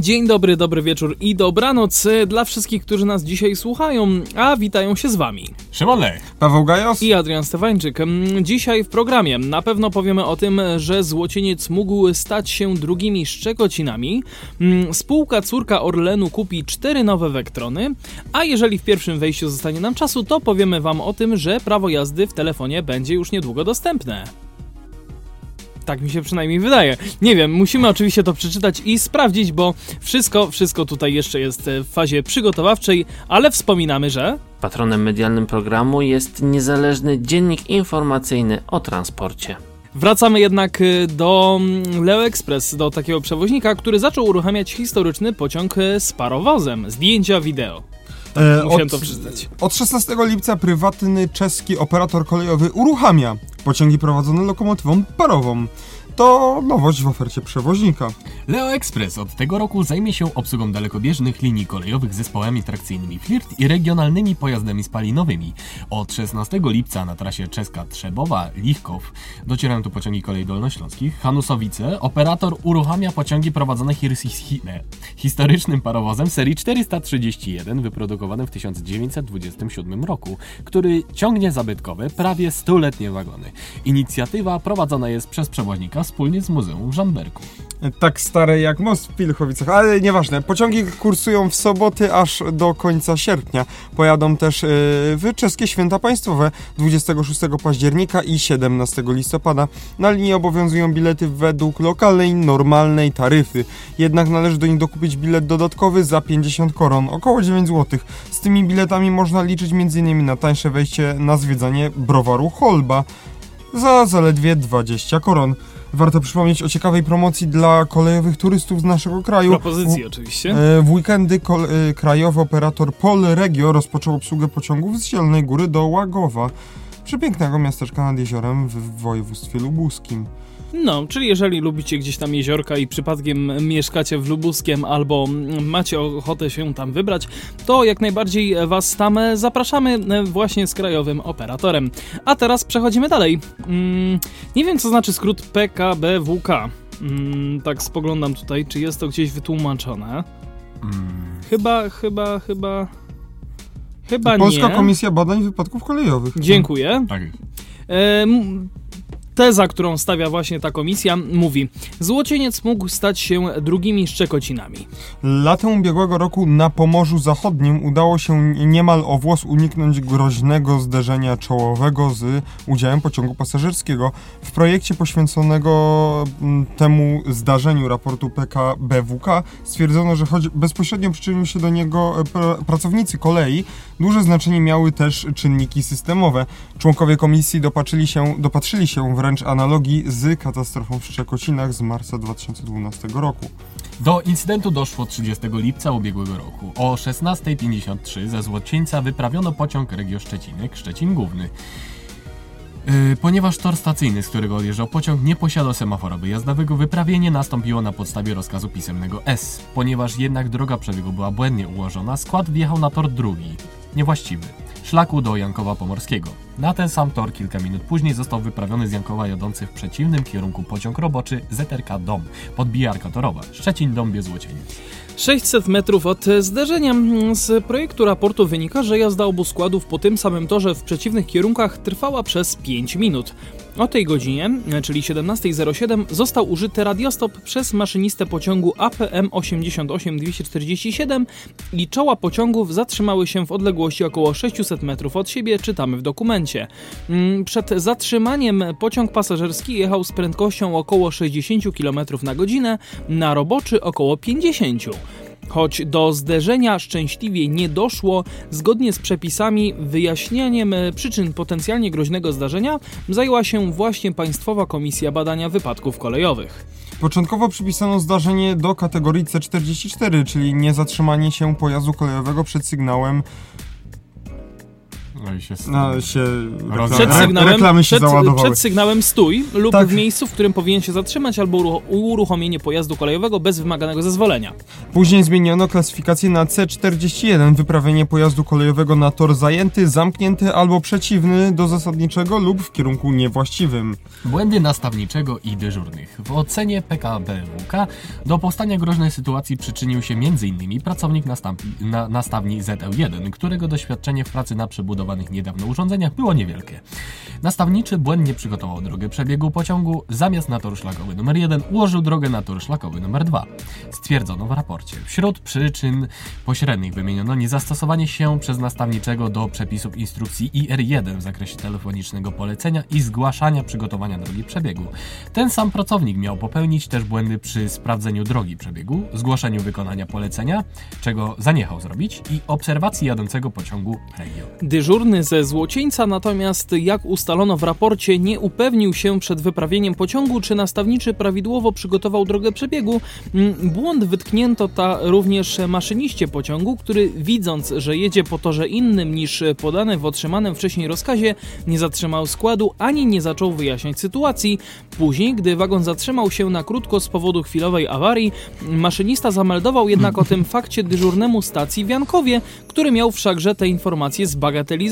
Dzień dobry, dobry wieczór i dobranoc e, dla wszystkich, którzy nas dzisiaj słuchają, a witają się z wami. Szymon Lech. Paweł Gajos i Adrian Stefańczyk. Mm, Dzisiaj w programie na pewno powiemy o tym, że Złocieniec mógł stać się drugimi Szczekocinami, Mm, spółka córka Orlenu kupi cztery nowe Vectrony, a jeżeli w pierwszym wejściu zostanie nam czasu, to powiemy wam o tym, że prawo jazdy w telefonie będzie już niedługo dostępne. Tak mi się przynajmniej wydaje. Nie wiem, musimy oczywiście to przeczytać i sprawdzić, bo wszystko, wszystko tutaj jeszcze jest e, w fazie przygotowawczej, ale wspominamy, że Patronem medialnym programu jest niezależny dziennik informacyjny o transporcie. Wracamy jednak y, do mm, Leo Express, do takiego przewoźnika, który zaczął uruchamiać historyczny pociąg y, z parowozem. Zdjęcia wideo. E, Musiałem od, to przyznać. Od 16 lipca prywatny czeski operator kolejowy uruchamia pociągi prowadzone lokomotywą parową. To nowość w ofercie przewoźnika. Leo Express od tego roku zajmie się obsługą dalekobieżnych linii kolejowych zespołami trakcyjnymi Flirt i regionalnymi pojazdami spalinowymi. Od 16 lipca na trasie czeska Trzebowa-Lichkow docierają tu pociągi kolei dolnośląskich. Hanusowice operator uruchamia pociągi prowadzone his- hi- ne, historycznym parowozem serii 431 wyprodukowanym w 1927 roku, który ciągnie zabytkowe, prawie stuletnie wagony. Inicjatywa prowadzona jest przez przewoźnika wspólnie z Muzeum w Żamberku. Tak stare jak most w Pilchowicach, ale nieważne. Pociągi kursują w soboty aż do końca sierpnia. Pojadą też e, w czeskie święta państwowe 26 października i 17 listopada. Na linii obowiązują bilety według lokalnej, normalnej taryfy. Jednak należy do nich dokupić bilet dodatkowy za 50 koron, około 9 zł. Z tymi biletami można liczyć m.in. na tańsze wejście na zwiedzanie browaru Holba za zaledwie 20 koron. Warto przypomnieć o ciekawej promocji dla kolejowych turystów z naszego kraju. Propozycji oczywiście. E, W weekendy kol- e, krajowy operator Polregio rozpoczął obsługę pociągów z Zielonej Góry do Łagowa, przepięknego miasteczka nad jeziorem w w województwie lubuskim. No, czyli jeżeli lubicie gdzieś tam jeziorka i przypadkiem mieszkacie w Lubuskiem albo macie ochotę się tam wybrać, to jak najbardziej was tam e, zapraszamy e, właśnie z krajowym operatorem. A teraz przechodzimy dalej. Mm, nie wiem co znaczy skrót PKBWK. Mm, tak spoglądam tutaj, czy jest to gdzieś wytłumaczone. Chyba, chyba, chyba... Chyba Polska nie. Komisja Badań Wypadków Kolejowych. Dziękuję. Tak. Em, Teza, którą stawia właśnie ta komisja, mówi: Złocieniec mógł stać się drugimi Szczekocinami. Latem ubiegłego roku na Pomorzu Zachodnim udało się niemal o włos uniknąć groźnego zderzenia czołowego z udziałem pociągu pasażerskiego. W projekcie poświęconego mm, temu zdarzeniu raportu PKBWK stwierdzono, że choć bezpośrednio przyczynił się do niego e, pr- pracownicy kolei, duże znaczenie miały też czynniki systemowe. Członkowie komisji dopatrzyli się, dopatrzyli się wręcz analogii z katastrofą w Szczekocinach z marca 2012 roku. Do incydentu doszło 30 lipca ubiegłego roku. O 16.53 ze Złocieńca wyprawiono pociąg Regio Szczecinek, Szczecin Główny. Yy, ponieważ tor stacyjny, z którego odjeżdżał pociąg, nie posiadał semaforowy jazdowego, wyprawienie nastąpiło na podstawie rozkazu pisemnego S. Ponieważ jednak droga przebiegu była błędnie ułożona, skład wjechał na tor drugi, niewłaściwy, szlaku do Jankowa Pomorskiego. Na ten sam tor kilka minut później został wyprawiony z Jankowa jadący w przeciwnym kierunku pociąg roboczy ZRK Dom, podbijarka torowa, Szczecin-Dąbie Złocieniec. 600 metrów od zderzenia. Z projektu raportu wynika, że jazda obu składów po tym samym torze w przeciwnych kierunkach trwała przez 5 minut. O tej godzinie, czyli 17.07, został użyty radiostop przez maszynistę pociągu APM 88247 i czoła pociągów zatrzymały się w odległości około 600 metrów od siebie, czytamy w dokumencie. Mm, Przed zatrzymaniem pociąg pasażerski jechał z prędkością około 60 km na godzinę, na roboczy około 50 Choć do zderzenia szczęśliwie nie doszło, zgodnie z przepisami wyjaśnianiem e, przyczyn potencjalnie groźnego zdarzenia zajęła się właśnie Państwowa Komisja Badania Wypadków Kolejowych. Początkowo przypisano zdarzenie do kategorii C44, czyli niezatrzymanie się pojazdu kolejowego przed sygnałem No i się No, się Roz- Przed sygnałem, reklamy się przed, przed sygnałem stój lub Tak. w miejscu, w którym powinien się zatrzymać albo uruch- uruchomienie pojazdu kolejowego bez wymaganego zezwolenia. Później zmieniono klasyfikację na C41, wyprawienie pojazdu kolejowego na tor zajęty, zamknięty albo przeciwny do zasadniczego lub w kierunku niewłaściwym. Błędy nastawniczego i dyżurnych. W ocenie PKBWK do powstania groźnej sytuacji przyczynił się m.in. pracownik nastaw- na, nastawni ZL1, którego doświadczenie w pracy na przebudowanych niedawno urządzeniach było niewielkie. Nastawniczy błędnie przygotował drogę przebiegu pociągu, zamiast na tor szlakowy numer 1 ułożył drogę na tor szlakowy numer 2. Stwierdzono w raporcie. Wśród przyczyn pośrednich wymieniono niezastosowanie się przez nastawniczego do przepisów instrukcji IR1 w zakresie telefonicznego polecenia i zgłaszania przygotowania drogi przebiegu. Ten sam pracownik miał popełnić też błędy przy sprawdzeniu drogi przebiegu, zgłoszeniu wykonania polecenia, czego zaniechał zrobić, i obserwacji jadącego pociągu regio. Dyżurny ze Złocieńca natomiast, jak ustalono w raporcie, nie upewnił się przed wyprawieniem pociągu, czy nastawniczy prawidłowo przygotował drogę przebiegu. Mm, Błąd wytknięto ta również maszyniście pociągu, który widząc, że jedzie po torze innym niż podane w otrzymanym wcześniej rozkazie, nie zatrzymał składu ani nie zaczął wyjaśniać sytuacji. Później, gdy wagon zatrzymał się na krótko z powodu chwilowej awarii, maszynista zameldował jednak o tym fakcie dyżurnemu stacji w Jankowie, który miał wszakże te informacje zbagatelizować,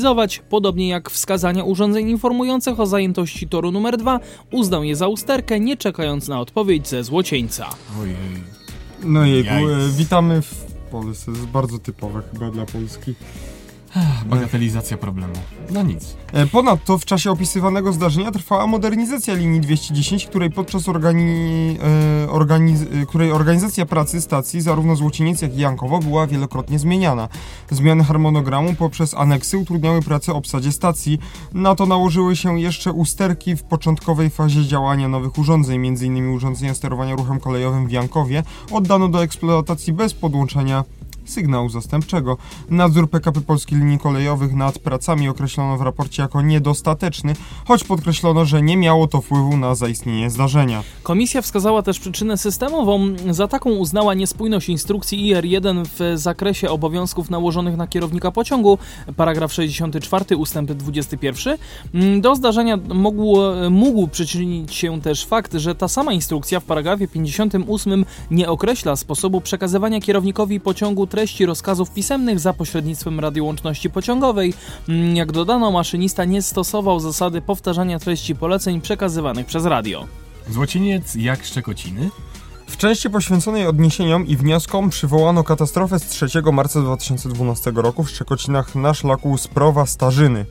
podobnie jak wskazania urządzeń informujących o zajętości toru numer 2, uznał je za usterkę, nie czekając na odpowiedź ze Złocieńca. Ojej. No jejku, e, witamy w Polsce, to jest bardzo typowe chyba dla Polski. Bagatelizacja problemu. No nic. E, Ponadto w czasie opisywanego zdarzenia trwała modernizacja linii 210, której podczas organi... e, organiz... e, której organizacja pracy stacji zarówno Złocieniec jak i Jankowo była wielokrotnie zmieniana. Zmiany harmonogramu poprzez aneksy utrudniały pracę obsadzie stacji. Na to nałożyły się jeszcze usterki w początkowej fazie działania nowych urządzeń, m.in. urządzenia sterowania ruchem kolejowym w Jankowie oddano do eksploatacji bez podłączenia sygnału zastępczego. Nadzór PKP Polskich Linii Kolejowych nad pracami określono w raporcie jako niedostateczny, choć podkreślono, że nie miało to wpływu na zaistnienie zdarzenia. Komisja wskazała też przyczynę systemową. Za taką uznała niespójność instrukcji IR1 w zakresie obowiązków nałożonych na kierownika pociągu, paragraf 64 ustęp 21. Do zdarzenia mógł, mógł przyczynić się też fakt, że ta sama instrukcja w paragrafie 58 nie określa sposobu przekazywania kierownikowi pociągu treści rozkazów pisemnych za pośrednictwem radiołączności pociągowej. Jak dodano, maszynista nie stosował zasady powtarzania treści poleceń przekazywanych przez radio. Złocieniec jak Szczekociny? W części poświęconej odniesieniom i wnioskom przywołano katastrofę z 3 marca 2012 roku w Szczekocinach na szlaku Sprowa Starzyny.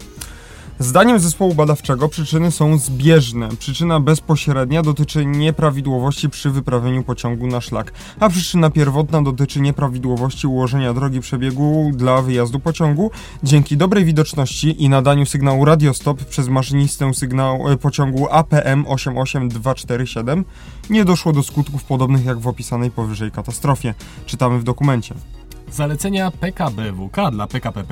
Zdaniem zespołu badawczego przyczyny są zbieżne. Przyczyna bezpośrednia dotyczy nieprawidłowości przy wyprawieniu pociągu na szlak, a przyczyna pierwotna dotyczy nieprawidłowości ułożenia drogi przebiegu dla wyjazdu pociągu. Dzięki dobrej widoczności i nadaniu sygnału radiostop przez maszynistę sygnału e, pociągu APM 88247 nie doszło do skutków podobnych jak w opisanej powyżej katastrofie. Czytamy w dokumencie. Zalecenia PKBWK dla PKP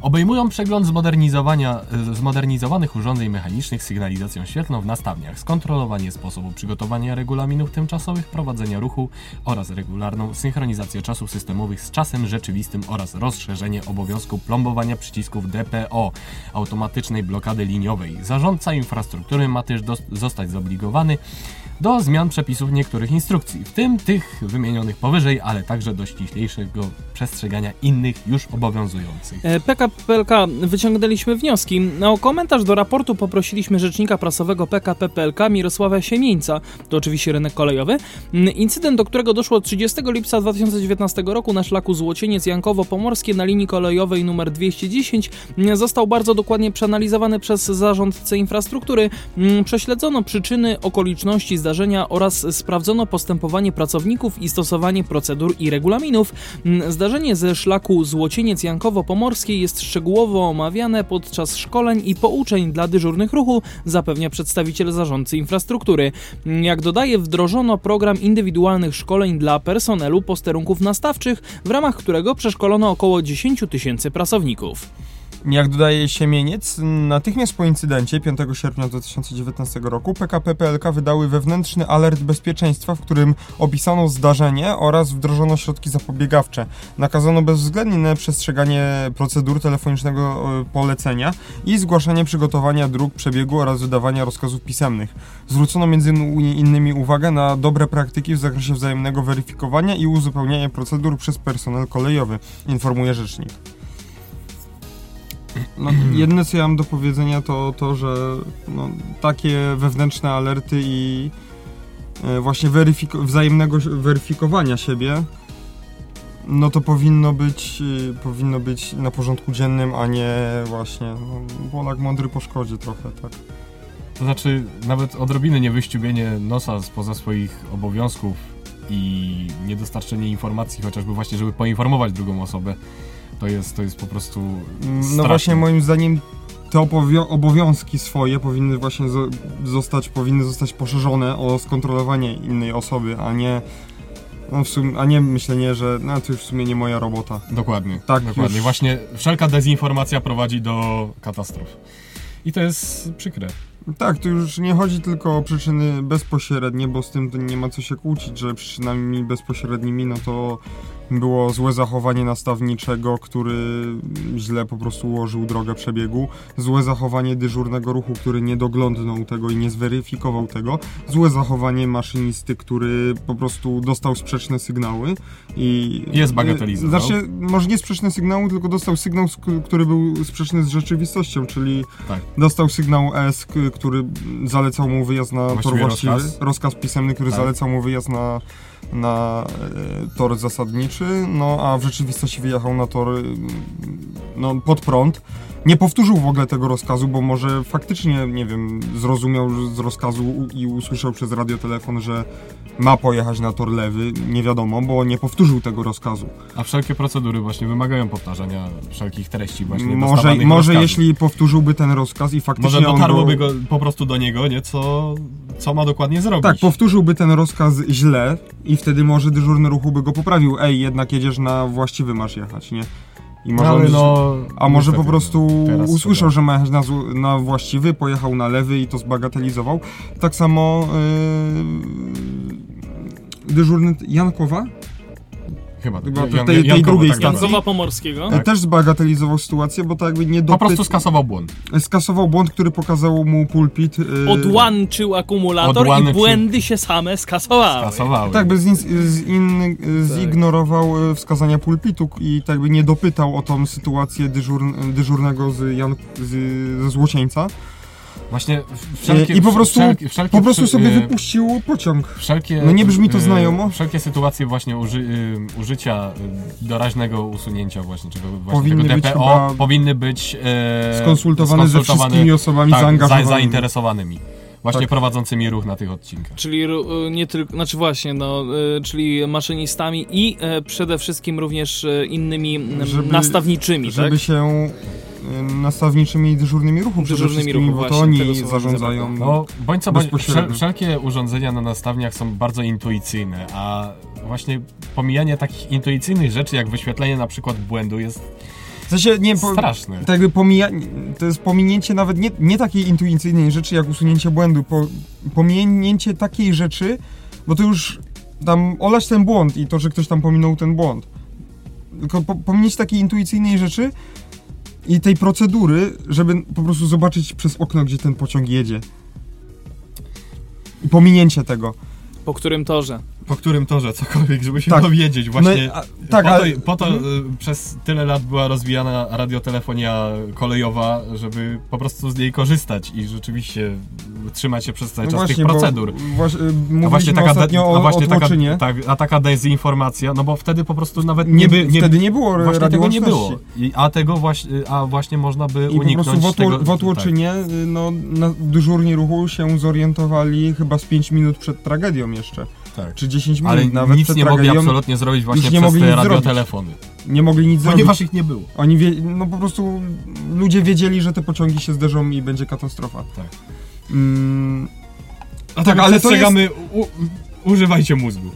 obejmują przegląd zmodernizowania, e, zmodernizowanych urządzeń mechanicznych z sygnalizacją świetlną w nastawniach, skontrolowanie sposobu przygotowania regulaminów tymczasowych, prowadzenia ruchu oraz regularną synchronizację czasów systemowych z czasem rzeczywistym oraz rozszerzenie obowiązku plombowania przycisków DPO, automatycznej blokady liniowej. Zarządca infrastruktury ma też zostać zobligowany do zmian przepisów niektórych instrukcji, w tym tych wymienionych powyżej, ale także do ściślejszego przestrzegania innych już obowiązujących. E, PKP PLK wyciągnęliśmy wnioski. O komentarz do raportu poprosiliśmy rzecznika prasowego PKP PLK Mirosława Siemieńca, to oczywiście rynek kolejowy. Mm, Incydent, do którego doszło 30 lipca 2019 roku na szlaku Złocieniec-Jankowo-Pomorskie na linii kolejowej nr 210 mm, został bardzo dokładnie przeanalizowany przez zarządcę infrastruktury. Mm, Prześledzono przyczyny, okoliczności zdarzenia oraz sprawdzono postępowanie pracowników i stosowanie procedur i regulaminów. Mm, Zdarzenie ze szlaku Złocieniec-Jankowo-Pomorskie jest szczegółowo omawiane podczas szkoleń i pouczeń dla dyżurnych ruchu, zapewnia przedstawiciel zarządcy infrastruktury. Mm, Jak dodaje, wdrożono program indywidualnych szkoleń dla personelu posterunków nastawczych, w ramach którego przeszkolono około 10 tysięcy pracowników. Jak dodaje Siemieniec, natychmiast po incydencie 5 sierpnia 2019 roku PKP PLK wydały wewnętrzny alert bezpieczeństwa, w którym opisano zdarzenie oraz wdrożono środki zapobiegawcze. Nakazano bezwzględne przestrzeganie procedur telefonicznego e, polecenia i zgłaszanie przygotowania dróg przebiegu oraz wydawania rozkazów pisemnych. Zwrócono między innymi uwagę na dobre praktyki w zakresie wzajemnego weryfikowania i uzupełniania procedur przez personel kolejowy, informuje rzecznik. No, jedyne co ja mam do powiedzenia to to, że no, takie wewnętrzne alerty i e, właśnie weryfiko- wzajemnego weryfikowania siebie no to powinno być, y, powinno być na porządku dziennym, a nie właśnie no, Polak mądry po szkodzie trochę, tak. To znaczy, nawet odrobiny niewyściubienie nosa spoza swoich obowiązków i niedostarczenie informacji, chociażby właśnie, żeby poinformować drugą osobę, to jest, to jest po prostu No straszne. właśnie moim zdaniem te obowiązki swoje powinny właśnie zo- zostać, powinny zostać poszerzone o skontrolowanie innej osoby, a nie no w sumie, a nie myślenie, że no to już w sumie nie moja robota. Dokładnie, Tak, dokładnie. już- Właśnie wszelka dezinformacja prowadzi do katastrof. I to jest przykre. Tak, tu już nie chodzi tylko o przyczyny bezpośrednie, bo z tym to nie ma co się kłócić, że przyczynami bezpośrednimi no to było złe zachowanie nastawniczego, który źle po prostu ułożył drogę przebiegu, złe zachowanie dyżurnego ruchu, który nie doglądnął tego i nie zweryfikował tego, złe zachowanie maszynisty, który po prostu dostał sprzeczne sygnały i... Jest bagatelizował. Znaczy, może nie sprzeczne sygnały, tylko dostał sygnał, który był sprzeczny z rzeczywistością, czyli Tak. dostał sygnał S, k- który zalecał mu wyjazd na tor Właściwie właściwy, rozkaz. rozkaz, pisemny, który Tak. zalecał mu wyjazd na, na e, tor zasadniczy, no a w rzeczywistości wyjechał na tor e, no, pod prąd. Nie powtórzył w ogóle tego rozkazu, bo może faktycznie, nie wiem, zrozumiał z rozkazu i usłyszał przez radiotelefon, że ma pojechać na tor lewy, nie wiadomo, bo nie powtórzył tego rozkazu. A wszelkie procedury właśnie wymagają powtarzania wszelkich treści właśnie Może, może rozkazów. jeśli powtórzyłby ten rozkaz i faktycznie Może dotarłoby go- go po prostu do niego, nie? Co, co ma dokładnie zrobić. Tak, powtórzyłby ten rozkaz źle i wtedy może dyżurny ruchu by go poprawił. Ej, jednak jedziesz na właściwy masz jechać, nie? I może Ale no, a może po prostu usłyszał, że ma jechać na, na właściwy, pojechał na lewy i to zbagatelizował. Tak samo yy, dyżurny Jankowa Chyba, Chyba Jan- tej- tej Jankowo drugiej tak stacji. Jankowa Pomorskiego. Tak. też zbagatelizował sytuację, bo tak jakby nie Po dopyt... prostu skasował błąd. skasował błąd, który pokazał mu pulpit. yy, Odłączył akumulator Odłączył. i błędy się same skasowały. Skasowały. Tak, by zin, z in, zignorował e, wskazania pulpitu i tak by nie dopytał o tą sytuację dyżur, dyżurnego z, Jan, z, ze Złocieńca. Właśnie wszelkie, I po prostu, wszelkie, wszelkie po prostu sobie y, wypuścił pociąg. Wszelkie, No nie brzmi to y, znajomo? Wszelkie sytuacje właśnie uży, y, użycia y, doraźnego usunięcia właśnie, czego właśnie Powinny tego być DPO chyba powinny być Skonsultowane ze skonsultowane, wszystkimi osobami tak, za, zaangażowanymi. zainteresowanymi. Właśnie Tak. prowadzącymi ruch na tych odcinkach. Czyli y, nie tylko, znaczy właśnie, no, y, czyli maszynistami i e, przede wszystkim również e, innymi Żeby- nastawniczymi, Żeby tak? się y, nastawniczymi i dyżurnymi ruchu przede Dyżurnymi ruchu, bo to właśnie, oni tego słowa zarządzają. No, bądź co bądź, wszelkie urządzenia na nastawniach są bardzo intuicyjne, a właśnie pomijanie takich intuicyjnych rzeczy, jak wyświetlenie na przykład błędu jest W sensie, nie, po, straszne. tak jakby pomija, to jest pominięcie nawet nie, nie takiej intuicyjnej rzeczy jak usunięcie błędu, po, pominięcie takiej rzeczy, bo to już tam olać ten błąd i to, że ktoś tam pominął ten błąd. Tylko po, pominięcie takiej intuicyjnej rzeczy i tej procedury, żeby po prostu zobaczyć przez okno, gdzie ten pociąg jedzie. I pominięcie tego. Po którym torze? Po którym torze, cokolwiek, żeby się Tak. dowiedzieć właśnie. No, a, tak, po ale... to, po to y, przez tyle lat była rozwijana radiotelefonia kolejowa, żeby po prostu z niej korzystać i rzeczywiście trzymać się przez cały no czas właśnie, tych procedur. Właśnie, y, A właśnie taka, de- o, a właśnie taka, tak, a taka dezinformacja, no bo wtedy po prostu nawet Nie, nie, by, nie, wtedy nie było właśnie tego nie było. I, a tego właśnie, a właśnie można by I po uniknąć prostu w, tego. tak. w Otłoczynie y, no, na dyżurni ruchu się zorientowali chyba z 5 minut przed tragedią jeszcze. Tak. Czy 10 minut Ale nawet nic nie mogli absolutnie zrobić właśnie nie przez mogli te radiotelefony. Nie mogli nic Ponieważ zrobić. ich nie było. Oni wie, no po prostu ludzie wiedzieli, że te pociągi się zderzą i będzie katastrofa. Tak. Mm, A tak, ale to przestrzegamy, u, używajcie mózgu.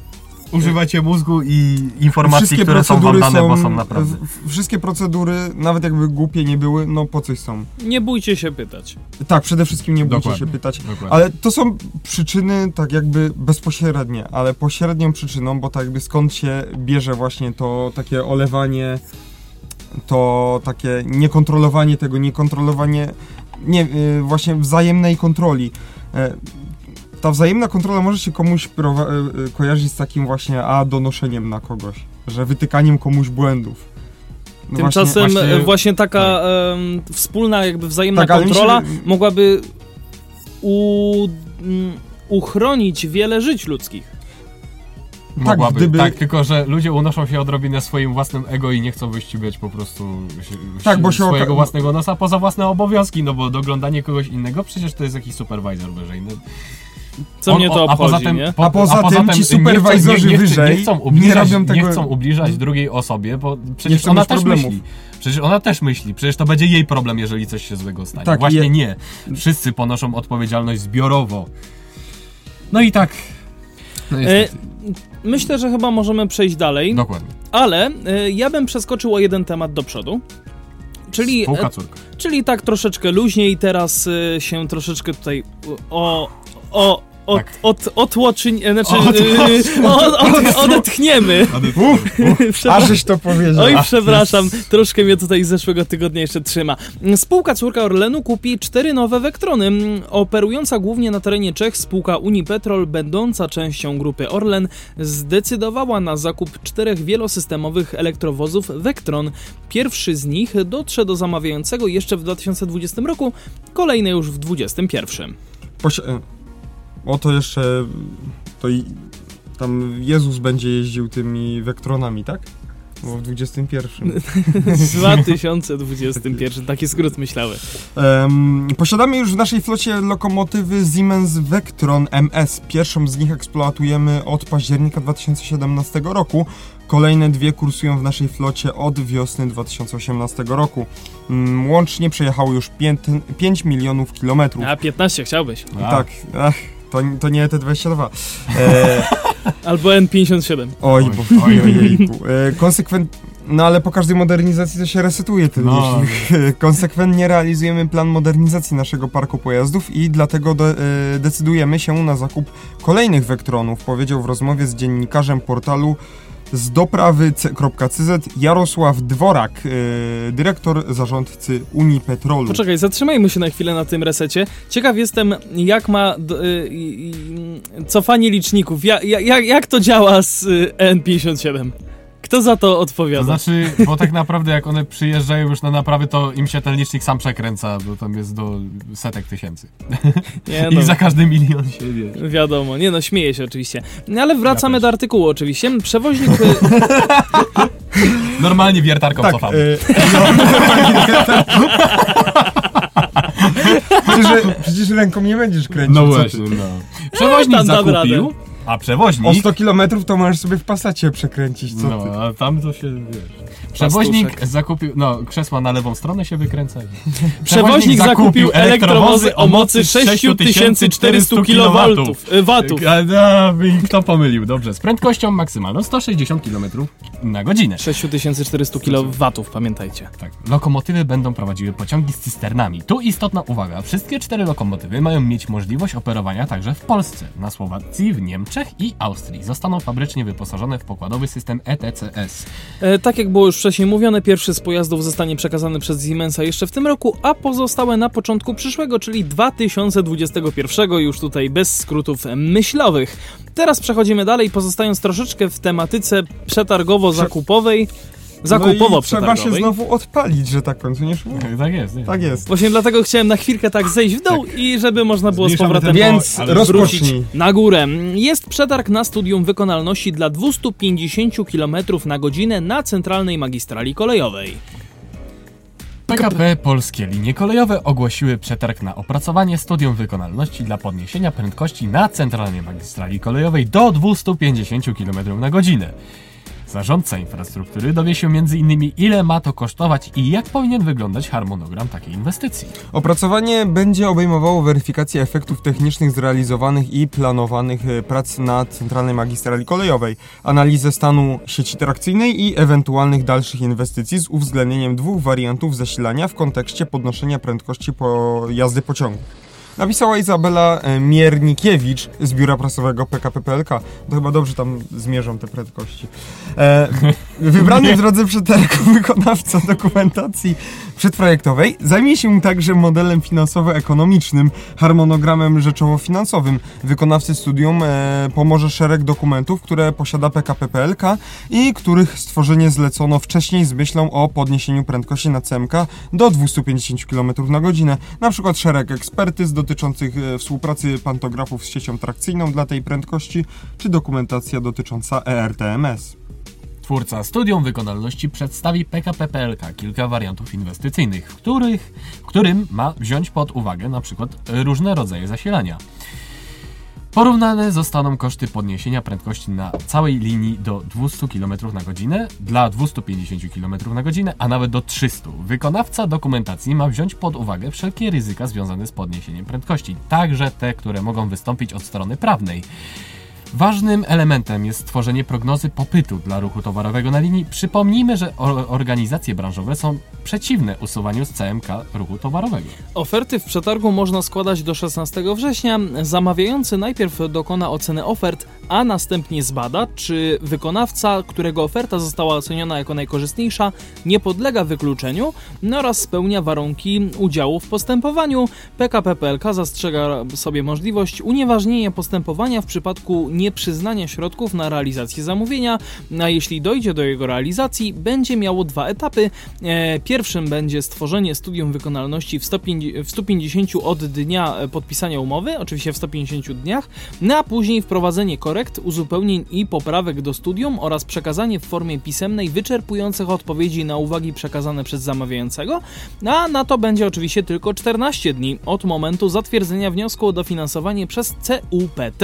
Używacie mózgu i informacji, wszystkie które są wam dane, są, bo są naprawdę... wszystkie procedury, nawet jakby głupie nie były, no po coś są. Nie bójcie się pytać. Tak, przede wszystkim nie bójcie Dokładnie. się pytać. Dokładnie. Ale to są przyczyny tak jakby bezpośrednie, ale pośrednią przyczyną, bo tak jakby skąd się bierze właśnie to takie olewanie, to takie niekontrolowanie tego, niekontrolowanie, nie, y, właśnie wzajemnej kontroli. E, Ta wzajemna kontrola może się komuś y, y, kojarzyć z takim właśnie, a donoszeniem na kogoś, że wytykaniem komuś błędów. No Tymczasem właśnie- właśnie, właśnie- taka em, wspólna, jakby wzajemna Tak, mi się- kontrola mogłaby u, mm, uchronić wiele żyć ludzkich. Mogłaby, gdyby- tak, tylko że ludzie unoszą się odrobinę swoim własnym ego i nie chcą wyścigać po prostu się, Tak, bo się swojego oka- własnego nosa poza własne obowiązki, no bo doglądanie kogoś innego przecież to jest jakiś supervisor wyżej. No, Co On- mnie to obchodzi, a poza tym, nie? po- A poza tym ci nie chcą- nie, nie, wyżej nie chcą nie ubliżać, robią tego- nie chcą ubliżać drugiej osobie, bo przecież ona też problemów. myśli. Przecież ona też myśli. Przecież to będzie jej problem, jeżeli coś się złego stanie. Tak, Właśnie je- nie. Wszyscy ponoszą odpowiedzialność zbiorowo. No i tak. No E, myślę, że chyba możemy przejść dalej, Dokładnie. ale e, ja bym przeskoczył o jeden temat do przodu. Czyli, e, czyli tak troszeczkę luźniej, teraz e, się troszeczkę tutaj o... o od, Tak. od, otłoczyń, e, znaczy, e, od, od, odetchniemy. Przepraszam. A żeś to powiedział. Oj, przepraszam, troszkę mnie tutaj z zeszłego tygodnia jeszcze trzyma. Spółka córka Orlenu kupi cztery nowe Vectrony. Operująca głównie na terenie Czech spółka Unipetrol, będąca częścią grupy Orlen, zdecydowała na zakup czterech wielosystemowych elektrowozów Vectron. Pierwszy z nich dotrze do zamawiającego jeszcze w 2020 roku, kolejny już w 2021. Posi- e, o to jeszcze. To i tam Jezus będzie jeździł tymi wektronami, tak? Bo w 21. 2021, taki skrót myślały. Em, posiadamy już w naszej flocie lokomotywy Siemens Vectron MS. Pierwszą z nich eksploatujemy od października 2017 roku. Kolejne dwie kursują w naszej flocie od wiosny 2018 roku. Mm, Łącznie przejechało już 5, 5 milionów kilometrów. A 15 chciałbyś. A, Tak, ach, to, to nie te 22. E, Albo N57. oj, Oj, bo, oj, oj, ojejku. E, konsekwent... No ale po każdej modernizacji to się resetuje ten No. Konsekwentnie realizujemy plan modernizacji naszego parku pojazdów i dlatego de, e, decydujemy się na zakup kolejnych Wektronów, powiedział w rozmowie z dziennikarzem portalu z doprawy.cz Jarosław Dworak, e, dyrektor zarządcy Unipetrolu. Poczekaj, zatrzymajmy się na chwilę na tym resecie. Ciekaw jestem, jak ma y, cofanie liczników. Ja, ja, jak, jak to działa z y, N57? Kto za to odpowiada? To znaczy, bo tak naprawdę jak one przyjeżdżają już na naprawy, to im się ten licznik sam przekręca, bo tam jest do setek tysięcy. nie, I no, za każdy milion się wie. wiadomo, nie no, śmieję się oczywiście. No, ale wracamy też. do artykułu oczywiście. Przewoźnik... y, Normalnie wiertarką Tak, cofamy. e, przecież, przecież ręką nie będziesz kręcić. No właśnie, no. Przewoźnik tam dam zakupił, radę. A O przewoźnik... 100 km to możesz sobie w Passacie przekręcić, co No, ty? a tam to się, wiesz... Przewoźnik zakupił, no krzesła na lewą stronę się wykręca. Przewoźnik zakupił elektrowozy o mocy 6400 kW. y, Watów. Kto pomylił? Dobrze, z prędkością maksymalną 160 km na godzinę. 6400 kW, pamiętajcie. Tak. Lokomotywy będą prowadziły pociągi z cysternami. Tu istotna uwaga. Wszystkie cztery lokomotywy mają mieć możliwość operowania także w Polsce, na Słowacji, w Niemczech i Austrii. Zostaną fabrycznie wyposażone w pokładowy system ETCS. E, tak jak było już wcześniej mówione, pierwszy z pojazdów zostanie przekazany przez Siemensa jeszcze w tym roku, a pozostałe na początku przyszłego, czyli 2021, już tutaj bez skrótów myślowych. Teraz przechodzimy dalej, pozostając troszeczkę w tematyce przetargowo-zakupowej. No i trzeba się znowu odpalić, że tak powiem, co nie szło? Tak jest. nie? Tak jest. Właśnie dlatego chciałem na chwilkę tak zejść w dół i żeby można było z Zmniejszamy powrotem tempo, Więc ale wrócić rozpocznij. na górę. Jest przetarg na studium wykonalności dla 250 km na godzinę na centralnej magistrali kolejowej. PKP Polskie Linie Kolejowe ogłosiły przetarg na opracowanie studium wykonalności dla podniesienia prędkości na centralnej magistrali kolejowej do 250 km na godzinę. Zarządca infrastruktury dowie się m.in. ile ma to kosztować i jak powinien wyglądać harmonogram takiej inwestycji. Opracowanie będzie obejmowało weryfikację efektów technicznych zrealizowanych i planowanych e, prac na centralnej magistrali kolejowej, analizę stanu sieci trakcyjnej i ewentualnych dalszych inwestycji z uwzględnieniem dwóch wariantów zasilania w kontekście podnoszenia prędkości po jazdy pociągu. Napisała Izabela e, Miernikiewicz z biura prasowego PKP PLK. To chyba dobrze tam zmierzą te prędkości. E, wybrany w drodze przetargu wykonawca dokumentacji przedprojektowej zajmie się także modelem finansowo-ekonomicznym, harmonogramem rzeczowo-finansowym. Wykonawcy studium e, pomoże szereg dokumentów, które posiada PKP PLK i których stworzenie zlecono wcześniej z myślą o podniesieniu prędkości na CMK do 250 km na godzinę. Na przykład szereg ekspertyz dotyczących e, współpracy pantografów z siecią trakcyjną dla tej prędkości, czy dokumentacja dotycząca ERTMS. Twórca studium wykonalności przedstawi PKP PLK kilka wariantów inwestycyjnych, których, którym ma wziąć pod uwagę na przykład różne rodzaje zasilania. Porównane zostaną koszty podniesienia prędkości na całej linii do 200 km na godzinę, dla 250 km na godzinę, a nawet do 300. Wykonawca dokumentacji ma wziąć pod uwagę wszelkie ryzyka związane z podniesieniem prędkości, także te, które mogą wystąpić od strony prawnej. Ważnym elementem jest stworzenie prognozy popytu dla ruchu towarowego na linii. Przypomnijmy, że organizacje branżowe są przeciwne usuwaniu z CMK ruchu towarowego. Oferty w przetargu można składać do 16 września. Zamawiający najpierw dokona oceny ofert, a następnie zbada, czy wykonawca, którego oferta została oceniona jako najkorzystniejsza, nie podlega wykluczeniu no oraz spełnia warunki udziału w postępowaniu. PKP PLK zastrzega sobie możliwość unieważnienia postępowania w przypadku nieprzyznania środków na realizację zamówienia, a jeśli dojdzie do jego realizacji, będzie miało dwa etapy. E, Pierwszym będzie stworzenie studium wykonalności w 150 w 150 od dnia e, podpisania umowy, oczywiście w 150 dniach, no a później wprowadzenie korekt, uzupełnień i poprawek do studium oraz przekazanie w formie pisemnej wyczerpujących odpowiedzi na uwagi przekazane przez zamawiającego, a na to będzie oczywiście tylko 14 dni od momentu zatwierdzenia wniosku o dofinansowanie przez CUPT,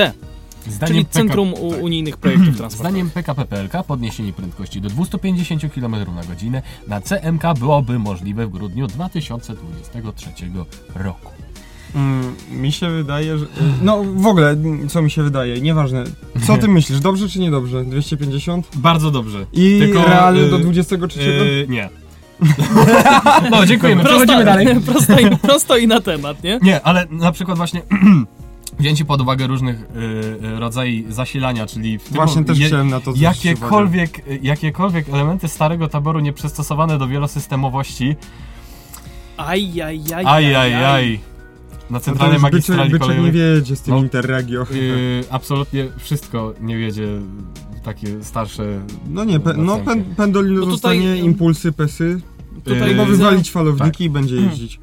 Zdaniem czyli PK Centrum U- tak. Unijnych Projektów Transportowych. Zdaniem PKP PLK podniesienie prędkości do 250 km na godzinę na CMK byłoby możliwe w grudniu 2023 roku. Mm, mi się wydaje, że... No w ogóle, co mi się wydaje, nieważne. Co ty myślisz, dobrze czy niedobrze? 250? Bardzo dobrze. I Tylko, realnie y, do 23? Yy, nie. no, dziękujemy. Prosto, Przechodzimy dalej. prosto, i, prosto i na temat, nie? Nie, ale na przykład właśnie wzięcie pod uwagę różnych y, y, rodzajów zasilania, czyli w tym Właśnie też je- chciałem na to jakiekolwiek, jakiekolwiek elementy starego taboru nieprzystosowane do wielosystemowości, Aj, aj, aj, aj, aj, aj, na No to centralnej już magistrali byczek, byczek nie kolejowej. wiedzie z tym No. Interregio. Yy, absolutnie wszystko nie wiedzie takie starsze. No nie, pe, no pen, pendolino No tutaj- zostanie, impulsy, pesy. Tutaj Yy, wywalić falowniki i będzie jeździć.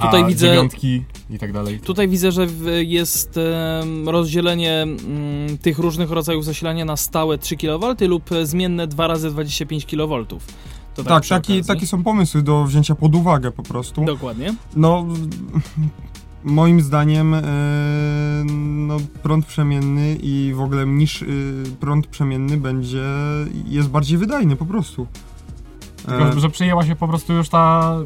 Tutaj a widzę, dziewiątki i tak dalej. tutaj widzę, że jest rozdzielenie mm, tych różnych rodzajów zasilania na stałe 3 kV lub zmienne 2 razy 25 kW. To Tak, przy taki, takie są pomysły do wzięcia pod uwagę po prostu. Dokładnie. No, moim zdaniem e, no, prąd przemienny i w ogóle niż e, prąd przemienny będzie, jest bardziej wydajny po prostu. Tylko, E, że przyjęła się po prostu już ta.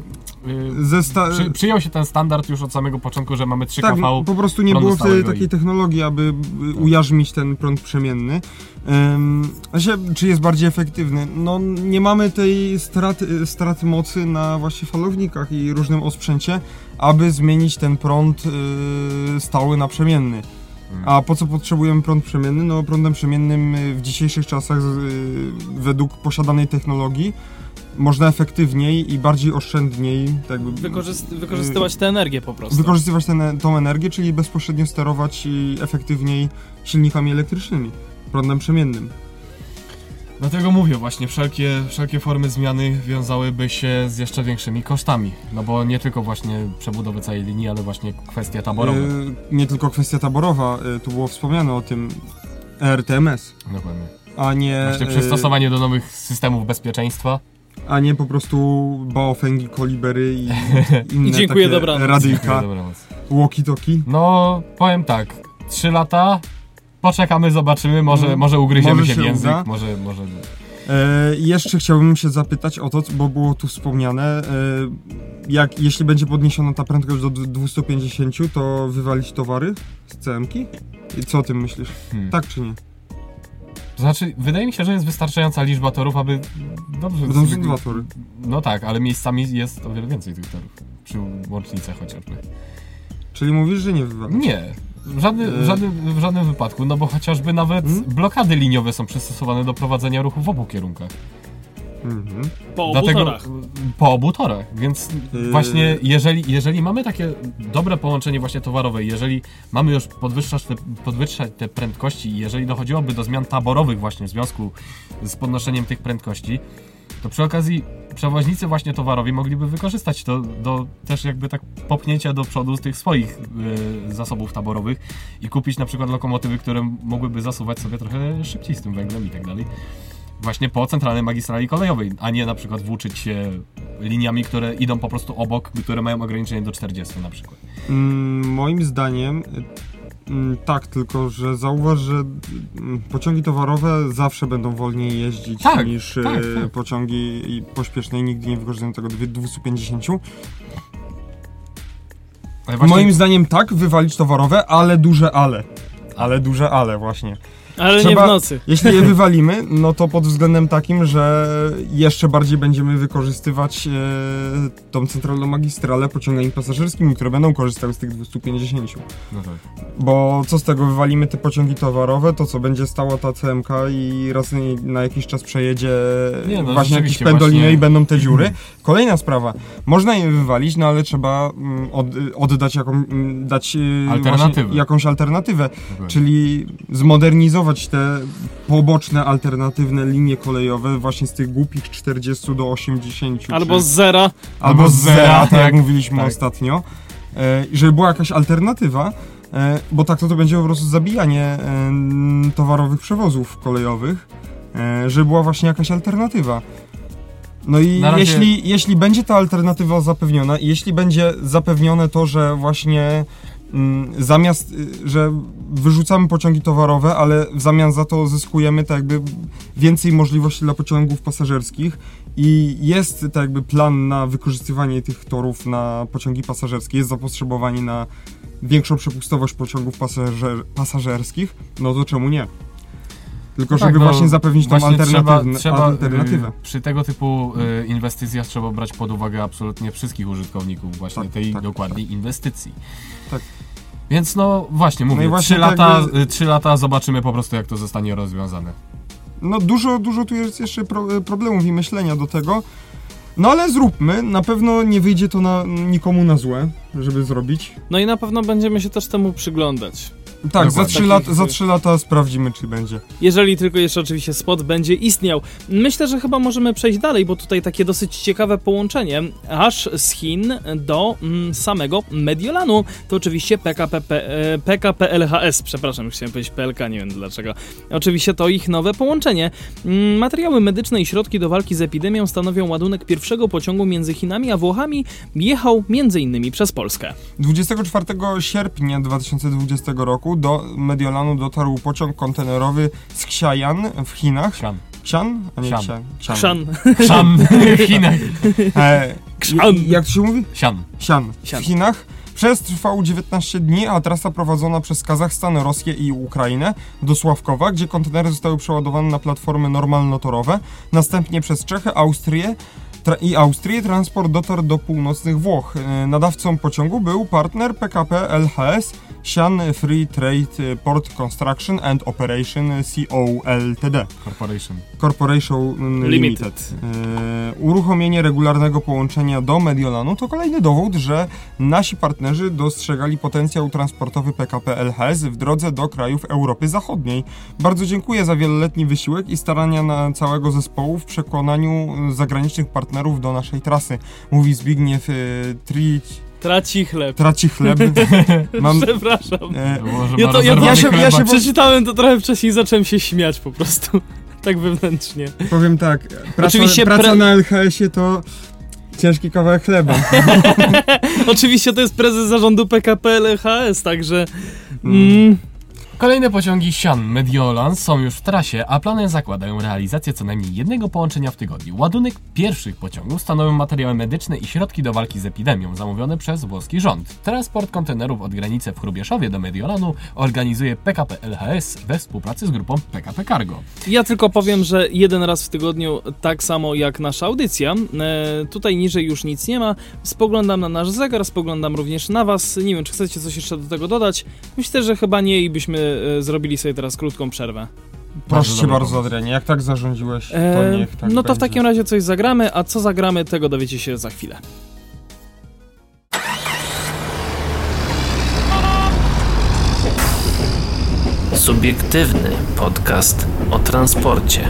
Yy, sta- przy, przyjął się ten standard już od samego początku, że mamy 3 tak, kV. po prostu nie było wtedy takiej i- technologii, aby y, ujarzmić ten prąd przemienny. Um, czy jest bardziej efektywny? No nie mamy tej straty, straty mocy na właśnie falownikach i różnym osprzęcie, aby zmienić ten prąd y, stały na przemienny. Mm. A po co potrzebujemy prąd przemienny? No prądem przemiennym y, w dzisiejszych czasach według posiadanej technologii można efektywniej i bardziej oszczędniej tak jakby, Wykorzyst- wykorzystywać tę energię po prostu. wykorzystywać ten, tą energię, czyli bezpośrednio sterować i efektywniej silnikami elektrycznymi, prądem przemiennym. Dlatego mówię właśnie, wszelkie, wszelkie formy zmiany wiązałyby się z jeszcze większymi kosztami. No bo nie tylko właśnie przebudowy całej linii, ale właśnie kwestie taborowe. Yy, nie tylko kwestia taborowa, yy, tu było wspomniane o tym RTMS, Dokładnie. a nie, Właśnie yy, przystosowanie do nowych systemów bezpieczeństwa. A nie po prostu baofengi, kolibery i inne I dziękuję, takie dobranoc. radyjka, walkie-talkie. No, powiem tak, 3 lata, poczekamy, zobaczymy, może, No, może ugryziemy może się w się język, uda. może, może... E, jeszcze chciałbym się zapytać o to, bo było tu wspomniane, e, jak, jeśli będzie podniesiona ta prędkość do d- 250, to wywalić towary z CM-ki? I co o tym myślisz? Hmm. Tak czy nie? To znaczy, wydaje mi się, że jest wystarczająca liczba torów, aby dobrze... Będą sobie- dwa tory. No tak, ale miejscami jest o wiele więcej tych torów. Przy łącznicach chociażby. Czyli mówisz, że nie wywalić? Nie. W żadnym, w, żadnym, w żadnym wypadku, no bo chociażby nawet Hmm? blokady liniowe są przystosowane do prowadzenia ruchu w obu kierunkach. Mhm. Po obu Dlatego torach. po obu torach, więc Yy. właśnie jeżeli, jeżeli mamy takie dobre połączenie właśnie towarowe, jeżeli mamy już podwyższać te, podwyższać te prędkości i jeżeli dochodziłoby do zmian taborowych właśnie w związku z podnoszeniem tych prędkości, to przy okazji przewoźnicy właśnie towarowi mogliby wykorzystać to do też jakby tak popchnięcia do przodu z tych swoich e, zasobów taborowych i kupić na przykład lokomotywy, które mogłyby zasuwać sobie trochę szybciej z tym węglem i tak dalej. Właśnie po centralnej magistrali kolejowej, a nie na przykład włóczyć się liniami, które idą po prostu obok, które mają ograniczenie do 40 na przykład. Mm, moim zdaniem mm, tak, tylko że zauważ, że mm, pociągi towarowe zawsze będą wolniej jeździć Tak, niż tak, e, tak. pociągi pośpieszne i nigdy nie wykorzystują tego dwie- 250. Ale właśnie, Moim zdaniem tak, wywalić towarowe, ale duże ale. Ale duże ale właśnie. Ale nie Trzeba- w nocy. Jeśli je wywalimy, no to pod względem takim, że jeszcze bardziej będziemy wykorzystywać e, tą centralną magistralę pociągami pasażerskimi, które będą korzystały z tych 250. no tak. Bo co z tego, wywalimy te pociągi towarowe, to co, będzie stała ta CMK i raz na jakiś czas przejedzie Nie, no, właśnie jakieś pendoliny właśnie- i będą te dziury. Kolejna sprawa, można je wywalić, no ale trzeba mm, od, oddać jaką, mm, dać e, Alternatywę. właśnie jakąś alternatywę, czyli zmodernizować te poboczne, alternatywne linie kolejowe właśnie z tych głupich 40 do 80. Albo czy, z zera. albo z zera, tak jak tak, mówiliśmy tak. ostatnio, e, żeby była jakaś alternatywa, e, bo tak to, to będzie po prostu zabijanie e, towarowych przewozów kolejowych, e, żeby była właśnie jakaś alternatywa. No i razie- jeśli, jeśli będzie ta alternatywa zapewniona, i jeśli będzie zapewnione to, że właśnie zamiast, y, że wyrzucamy pociągi towarowe, ale w zamian za to zyskujemy tak jakby więcej możliwości dla pociągów pasażerskich i jest tak jakby plan na wykorzystywanie tych torów na pociągi pasażerskie, jest zapotrzebowanie na większą przepustowość pociągów pasażer, pasażerskich, no to czemu nie? Tylko żeby Tak, no, właśnie zapewnić tą alternatywę. trzeba, trzeba alternatywę. y, przy tego typu y, inwestycjach trzeba brać pod uwagę absolutnie wszystkich użytkowników właśnie Tak, tej tak, dokładnej inwestycji. Tak. Więc no właśnie mówię, No właśnie lata, jakby- y, trzy lata zobaczymy po prostu jak to zostanie rozwiązane. No dużo, dużo tu jest jeszcze pro, problemów i myślenia do tego. No ale zróbmy, na pewno nie wyjdzie to na, nikomu na złe, żeby zrobić. No i na pewno będziemy się też temu przyglądać. Tak, za trzy, lat, za trzy lata sprawdzimy, czy będzie. Jeżeli tylko jeszcze oczywiście spot będzie istniał. Myślę, że chyba możemy przejść dalej, bo tutaj takie dosyć ciekawe połączenie, aż z Chin do mm, samego Mediolanu. To oczywiście PKP, P- e, PKP LHS, przepraszam, chciałem powiedzieć PLK, nie wiem dlaczego. Oczywiście to ich nowe połączenie. Mm, Materiały medyczne i środki do walki z epidemią stanowią ładunek pierwszego pociągu między Chinami a Włochami. Jechał m.in. przez Polskę. 24 sierpnia 2020 roku do Mediolanu dotarł pociąg kontenerowy z Xiayan w Chinach. Sian. Xian? A nie Xian. Xian. Xian. W Chinach. E, Xian. Jak to się mówi? Sian. Sian. W Chinach. Przez trwał 19 dni, a trasa prowadzona przez Kazachstan, Rosję i Ukrainę do Sławkowa, gdzie kontenery zostały przeładowane na platformy normalnotorowe. Następnie przez Czechy, Austrię tra- i Austrię transport dotarł do północnych Włoch. E, Nadawcą pociągu był partner PKP LHS Sian Free Trade Port Construction and Operation CO Ltd. Corporation. Corporation Limited. Limited. E, uruchomienie regularnego połączenia do Mediolanu to kolejny dowód, że nasi partnerzy dostrzegali potencjał transportowy PKP LHS w drodze do krajów Europy Zachodniej. Bardzo dziękuję za wieloletni wysiłek i starania na całego zespołu w przekonaniu e, zagranicznych partnerów do naszej trasy. Mówi Zbigniew e, Tri... Traci chleb. Traci chleb. Mam... Przepraszam. E, Może Ja to- ja- ja się- ja się- Przeczytałem to trochę wcześniej i zacząłem się śmiać po prostu. Tak wewnętrznie. powiem tak, praca, Oczywiście praca na LHS-ie to ciężki kawałek chleba. Oczywiście to jest prezes zarządu PKP LHS, także. Mm. Kolejne pociągi Sian Mediolan są już w trasie, a plany zakładają realizację co najmniej jednego połączenia w tygodniu. Ładunek pierwszych pociągów stanowią materiały medyczne i środki do walki z epidemią zamówione przez włoski rząd. Transport kontenerów od granicy w Chrubieszowie do Mediolanu organizuje PKP LHS we współpracy z grupą PKP Cargo. Ja tylko powiem, że jeden raz w tygodniu, tak samo jak nasza audycja. E, tutaj niżej już nic nie ma. Spoglądam na nasz zegar, spoglądam również na Was. Nie wiem, czy chcecie coś jeszcze do tego dodać. Myślę, że chyba nie i byśmy zrobili sobie teraz krótką przerwę. Proszę cię bardzo. Adrianie, jak tak zarządziłeś, to E, niech tak no to w będzie. takim razie coś zagramy, a co zagramy, tego dowiecie się za chwilę. Subiektywny podcast o transporcie.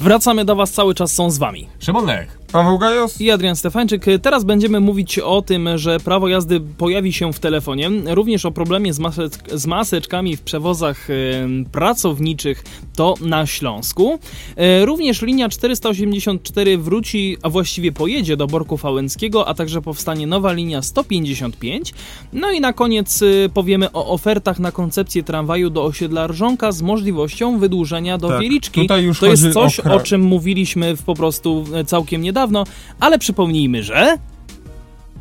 Wracamy do Was, cały czas są z Wami. Szymon Lech. Paweł Gajos? I Adrian Stefańczyk. Teraz będziemy mówić o tym, że prawo jazdy pojawi się w telefonie, również o problemie z, maseczk- z maseczkami w przewozach pracowniczych, to na Śląsku. E, również linia 484 wróci, a właściwie pojedzie do Borku Fałęckiego, a także powstanie nowa linia 155. No i na koniec e, powiemy o ofertach na koncepcję tramwaju do osiedla Rżonka z możliwością wydłużenia do Tak, Wieliczki. to jest o coś, kra- o czym mówiliśmy w, po prostu e, całkiem niedawno, ale przypomnijmy, że...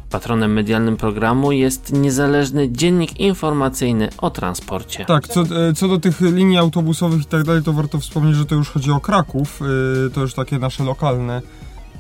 Patronem medialnym programu jest niezależny dziennik informacyjny o transporcie. Tak, co, e, co do tych linii autobusowych i tak dalej, to warto wspomnieć, że to już chodzi o Kraków, e, to już takie nasze lokalne.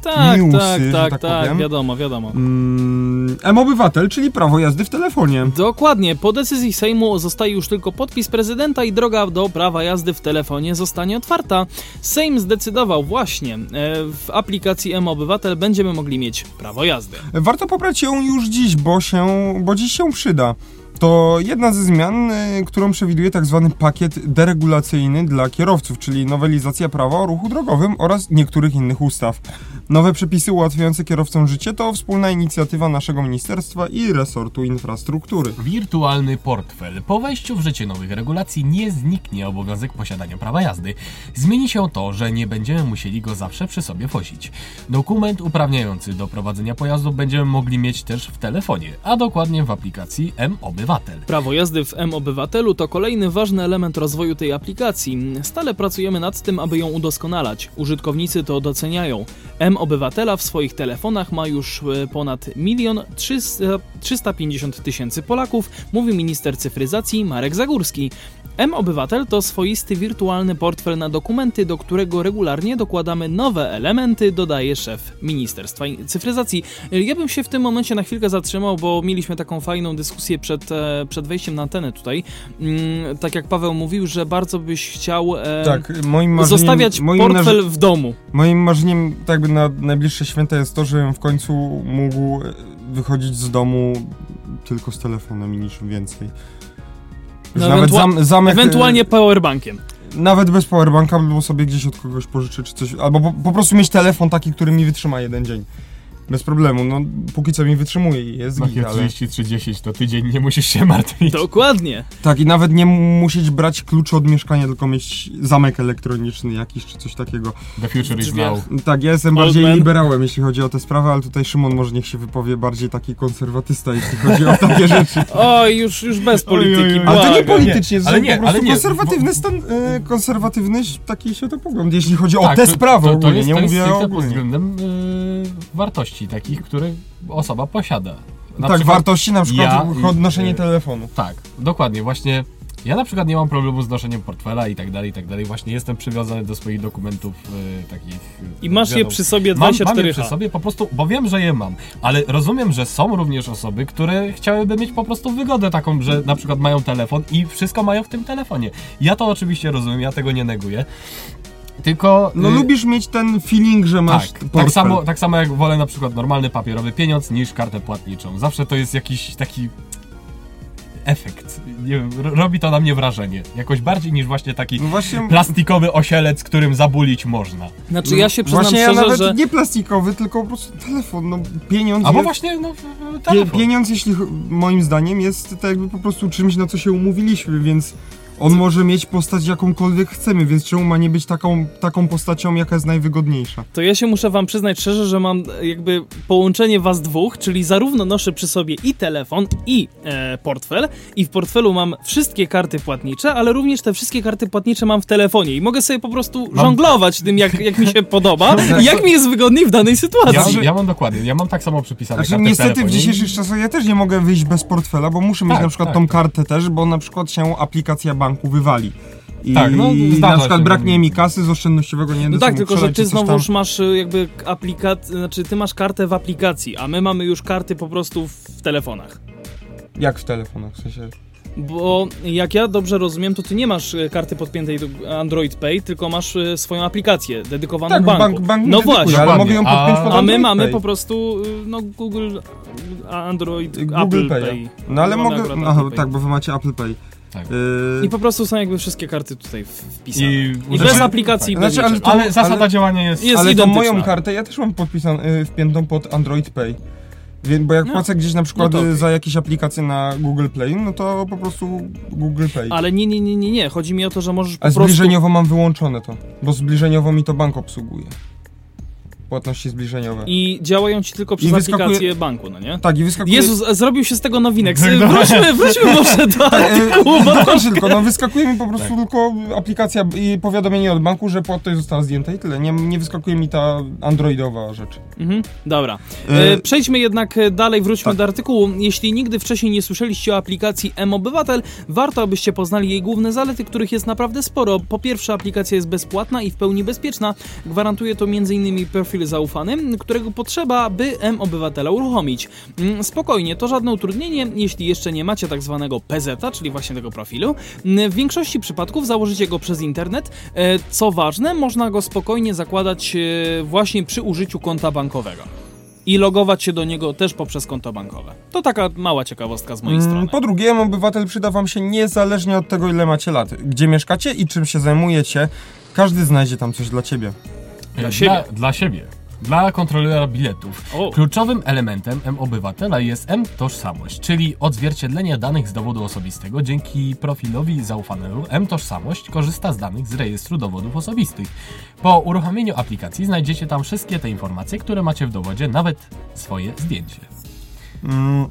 Tak, Newsy, tak, tak, tak tak, wiadomo, wiadomo. Mm, M-Obywatel, czyli prawo jazdy w telefonie. Dokładnie, po decyzji Sejmu zostaje już tylko podpis prezydenta i droga do prawa jazdy w telefonie zostanie otwarta. Sejm zdecydował właśnie, e, w aplikacji M-Obywatel będziemy mogli mieć prawo jazdy. Warto pobrać ją już dziś, bo, się, bo dziś się przyda. To jedna ze zmian, y, którą przewiduje tak zwany pakiet deregulacyjny dla kierowców, czyli nowelizacja prawa o ruchu drogowym oraz niektórych innych ustaw. Nowe przepisy ułatwiające kierowcom życie to wspólna inicjatywa naszego ministerstwa i resortu infrastruktury. Wirtualny portfel. Po wejściu w życie nowych regulacji nie zniknie obowiązek posiadania prawa jazdy. Zmieni się to, że nie będziemy musieli go zawsze przy sobie wozić. Dokument uprawniający do prowadzenia pojazdu będziemy mogli mieć też w telefonie, a dokładnie w aplikacji M-Obywatel. Prawo jazdy w M-Obywatelu to kolejny ważny element rozwoju tej aplikacji. Stale pracujemy nad tym, aby ją udoskonalać. Użytkownicy to doceniają. M-Obywatela w swoich telefonach ma już e, ponad 1 350 tysięcy Polaków, mówi minister cyfryzacji Marek Zagórski. M-Obywatel to swoisty wirtualny portfel na dokumenty, do którego regularnie dokładamy nowe elementy, dodaje szef Ministerstwa Cyfryzacji. Ja bym się w tym momencie na chwilkę zatrzymał, bo mieliśmy taką fajną dyskusję przed, e, przed wejściem na antenę tutaj. Mm, Tak jak Paweł mówił, że bardzo byś chciał e, Tak, moim marzeniem, zostawiać moim portfel w domu. Moim marzeniem tak jakby na najbliższe święta jest to, żebym w końcu mógł e, wychodzić z domu tylko z telefonem i niczym więcej. No, nawet ewentua- zam, zamek, Ewentualnie powerbankiem. Nawet bez powerbanka, albo sobie gdzieś od kogoś pożyczyć czy coś, albo po, po prostu mieć telefon taki, który mi wytrzyma jeden dzień. Bez problemu, no póki co mi wytrzymuje i jest git, Nokia ale... 3310 to tydzień, nie musisz się martwić. Dokładnie. Tak, i nawet nie mu- musieć brać kluczy od mieszkania, tylko mieć zamek elektroniczny jakiś, czy coś takiego. The future is now. Tak, ja jestem Old bardziej man. liberałem, jeśli chodzi o te sprawy, ale tutaj Szymon może niech się wypowie bardziej taki konserwatysta, jeśli chodzi o takie rzeczy. Oj, już, już bez polityki. oj, oj. Ale to nie politycznie, to ale są nie, po prostu ale nie, konserwatywny stan, e, konserwatywny taki światopogląd, jeśli chodzi o Tak, te to- sprawy to, to ogólnie, jest, nie to jest mówię stricte pod ogólnie. względem y, wartości takich, które osoba posiada. Na tak, przykład- wartości na przykład ja- odnoszenie y, telefonu. Tak, dokładnie, właśnie ja na przykład nie mam problemu z noszeniem portfela i tak dalej, i tak dalej. Właśnie jestem przywiązany do swoich dokumentów y, takich... y, I masz je wiadomo. przy sobie Mam, mam 24H. je przy sobie po prostu, bo wiem, że je mam, ale rozumiem, że są również osoby, które chciałyby mieć po prostu wygodę taką, że na przykład mają telefon i wszystko mają w tym telefonie. Ja to oczywiście rozumiem, ja tego nie neguję. Tylko... No y, lubisz mieć ten feeling, że masz tak, portfel. tak samo, tak samo jak wolę na przykład normalny papierowy pieniądz niż kartę płatniczą. Zawsze to jest jakiś taki efekt. Nie wiem, ro- robi to na mnie wrażenie. Jakoś bardziej niż właśnie taki No właśnie... plastikowy osielec, którym zabulić można. Znaczy ja się przyznam Właśnie ja szczerze, nawet że... nie plastikowy, tylko po prostu telefon, no pieniądz... Albo jest- właśnie, no, telefon. pieniądz, jeśli moim zdaniem, jest tak jakby po prostu czymś, na co się umówiliśmy, więc on może mieć postać jakąkolwiek chcemy, więc czemu ma nie być taką, taką postacią, jaka jest najwygodniejsza? To ja się muszę wam przyznać szczerze, że mam e, jakby połączenie was dwóch, czyli zarówno noszę przy sobie i telefon, i e, portfel, i w portfelu mam wszystkie karty płatnicze, ale również te wszystkie karty płatnicze mam w telefonie i mogę sobie po prostu żonglować tym, jak, jak mi się podoba i jak mi jest wygodniej w danej Ja, sytuacji. ja mam dokładnie, ja mam tak samo przypisane Znaczy, niestety w dzisiejszych czasach ja też nie mogę wyjść bez portfela, bo muszę mieć Tak, na przykład tak, tą tak. kartę też, bo na przykład się aplikacja banku wywali. I Tak, no, na przykład braknie no. mi kasy z oszczędnościowego, nie No tak, tylko że ty coś tam. znowuż masz e, jakby aplikację, znaczy ty masz kartę w aplikacji, a my mamy już karty po prostu w telefonach. Jak w telefonach, w sensie... Bo jak ja dobrze rozumiem, to ty nie masz e, karty podpiętej do Android Pay, tylko masz e, swoją aplikację dedykowaną Tak, banku. bank, bank no dedykuje, właśnie. ale mogę ją A- podpiąć pod A my Android mamy Pay. po prostu y, no Google, a Android, Google Apple Pay. Pay. No ale mogę... akurat Aha, Pay. tak, bo wy macie Apple Pay. Tak. Yy, I po prostu są jakby wszystkie karty tutaj wpisane. I, I, bez aplikacji, tak. bez Znaczy, ale to- Ale zasada ale- działania jest... Jest ale tą identyczna. moją kartę ja też mam podpisaną, y, wpiętą pod Android Pay. Więc, bo jak No. płacę gdzieś na przykład No y, okej. za jakieś aplikacje na Google Play, no to po prostu Google Pay. Ale nie, nie, nie, nie, nie. Chodzi mi o to, że możesz po A prostu... zbliżeniowo mam wyłączone to, bo zbliżeniowo mi to bank obsługuje. Płatności zbliżeniowe. I działają ci tylko przez wyskakuje- aplikację banku, no nie? Tak, i wyskakuje... Jezus, zrobił się z tego nowinek. Tak, no. Wróćmy, wróćmy może do Tak, artykułu, no, to... kończę tylko, no wyskakuje mi po prostu Tak. tylko aplikacja i powiadomienie od banku, że płatność została zdjęta i tyle. Nie, nie wyskakuje mi ta androidowa rzecz. Mhm, dobra. E, E, przejdźmy jednak e, dalej, wróćmy tak. do artykułu. Jeśli nigdy wcześniej nie słyszeliście o aplikacji M-Obywatel, warto abyście poznali jej główne zalety, których jest naprawdę sporo. Po pierwsze, aplikacja jest bezpłatna i w pełni bezpieczna. Gwarantuje to m.in. profil zaufany, którego potrzeba, by M-Obywatela uruchomić. Mm, Spokojnie, to żadne utrudnienie, jeśli jeszcze nie macie tak zwanego PZ, czyli właśnie tego profilu. Mm, W większości przypadków założycie go przez internet. E, Co ważne, można go spokojnie zakładać e, właśnie przy użyciu konta bankowego. I logować się do niego też poprzez konto bankowe. To taka mała ciekawostka z mojej Mm, strony. Po drugie, obywatel przyda wam się niezależnie od tego, ile macie lat. Gdzie mieszkacie i czym się zajmujecie, każdy znajdzie tam coś dla ciebie. Dla siebie. Dla, dla siebie. Dla kontrolera biletów. O. Kluczowym elementem M-Obywatela jest M-Tożsamość, czyli odzwierciedlenie danych z dowodu osobistego. Dzięki profilowi zaufanemu M-Tożsamość korzysta z danych z rejestru dowodów osobistych. Po uruchomieniu aplikacji znajdziecie tam wszystkie te informacje, które macie w dowodzie, nawet swoje zdjęcie. Mm,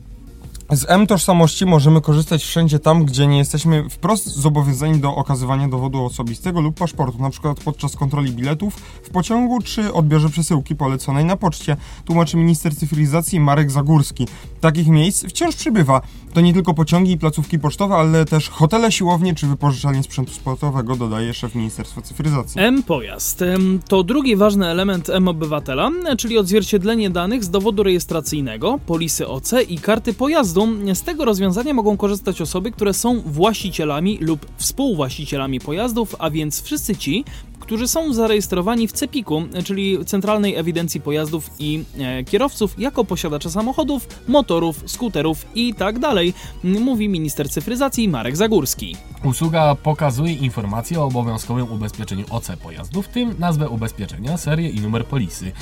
Z M-tożsamości możemy korzystać wszędzie tam, gdzie nie jesteśmy wprost zobowiązani do okazywania dowodu osobistego lub paszportu, przykład podczas kontroli biletów w pociągu czy odbiorze przesyłki poleconej na poczcie, tłumaczy minister cyfryzacji Marek Zagórski. Takich miejsc wciąż przybywa. To nie tylko pociągi i placówki pocztowe, ale też hotele, siłownie czy wypożyczalnie sprzętu sportowego, dodaje szef Ministerstwa Cyfryzacji. M-Pojazd to drugi ważny element M-Obywatela, czyli odzwierciedlenie danych z dowodu rejestracyjnego, polisy OC i karty pojazdu. Z tego rozwiązania mogą korzystać osoby, które są właścicielami lub współwłaścicielami pojazdów, a więc wszyscy ci, którzy są zarejestrowani w CEPiK-u, czyli Centralnej Ewidencji Pojazdów i e, Kierowców, jako posiadacze samochodów, motorów, skuterów i tak dalej, mówi minister cyfryzacji Marek Zagórski. Usługa pokazuje informacje o obowiązkowym ubezpieczeniu OC pojazdu, w tym nazwę ubezpieczenia, serię i numer polisy.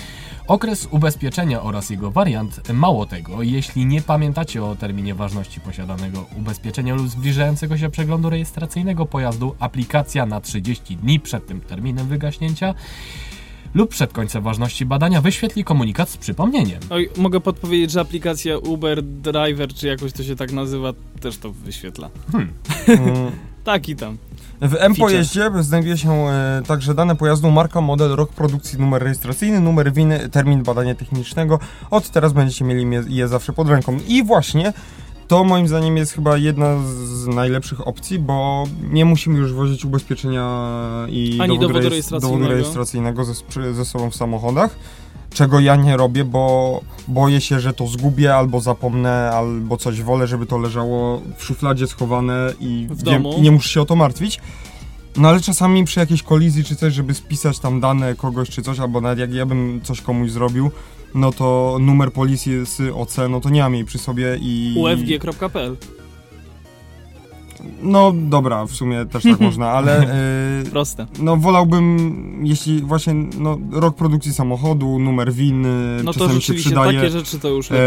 Okres ubezpieczenia oraz jego wariant. Mało tego, jeśli nie pamiętacie o terminie ważności posiadanego ubezpieczenia lub zbliżającego się przeglądu rejestracyjnego pojazdu, aplikacja na 30 dni przed tym terminem wygaśnięcia lub przed końcem ważności badania wyświetli komunikat z przypomnieniem. Oj, mogę podpowiedzieć, że aplikacja Uber Driver, czy jakoś to się tak nazywa, też to wyświetla. Mm. Tak i tam. W M-pojeździe znajduje się e, także dane pojazdu, marka, model, rok produkcji, numer rejestracyjny, numer winy, termin badania technicznego. Od teraz będziecie mieli je, je zawsze pod ręką. I właśnie to moim zdaniem jest chyba jedna z najlepszych opcji, bo nie musimy już wozić ubezpieczenia i Ani dowodu rejestr- rejestracyjnego. dowodu rejestracyjnego ze, ze sobą w samochodach. Czego ja nie robię, bo boję się, że to zgubię albo zapomnę, albo coś wolę, żeby to leżało w szufladzie schowane i wiem- domu. nie muszę się o to martwić. No ale czasami przy jakiejś kolizji czy coś, żeby spisać tam dane kogoś czy coś, albo nawet jak ja bym coś komuś zrobił, no to numer polisy z OC, no to nie mam jej przy sobie i... ufg.pl No dobra, w sumie też tak można, ale e, Proste. no wolałbym, jeśli właśnie no, rok produkcji samochodu, numer win, e, No to czasami się przydaje. takie rzeczy to już lepiej.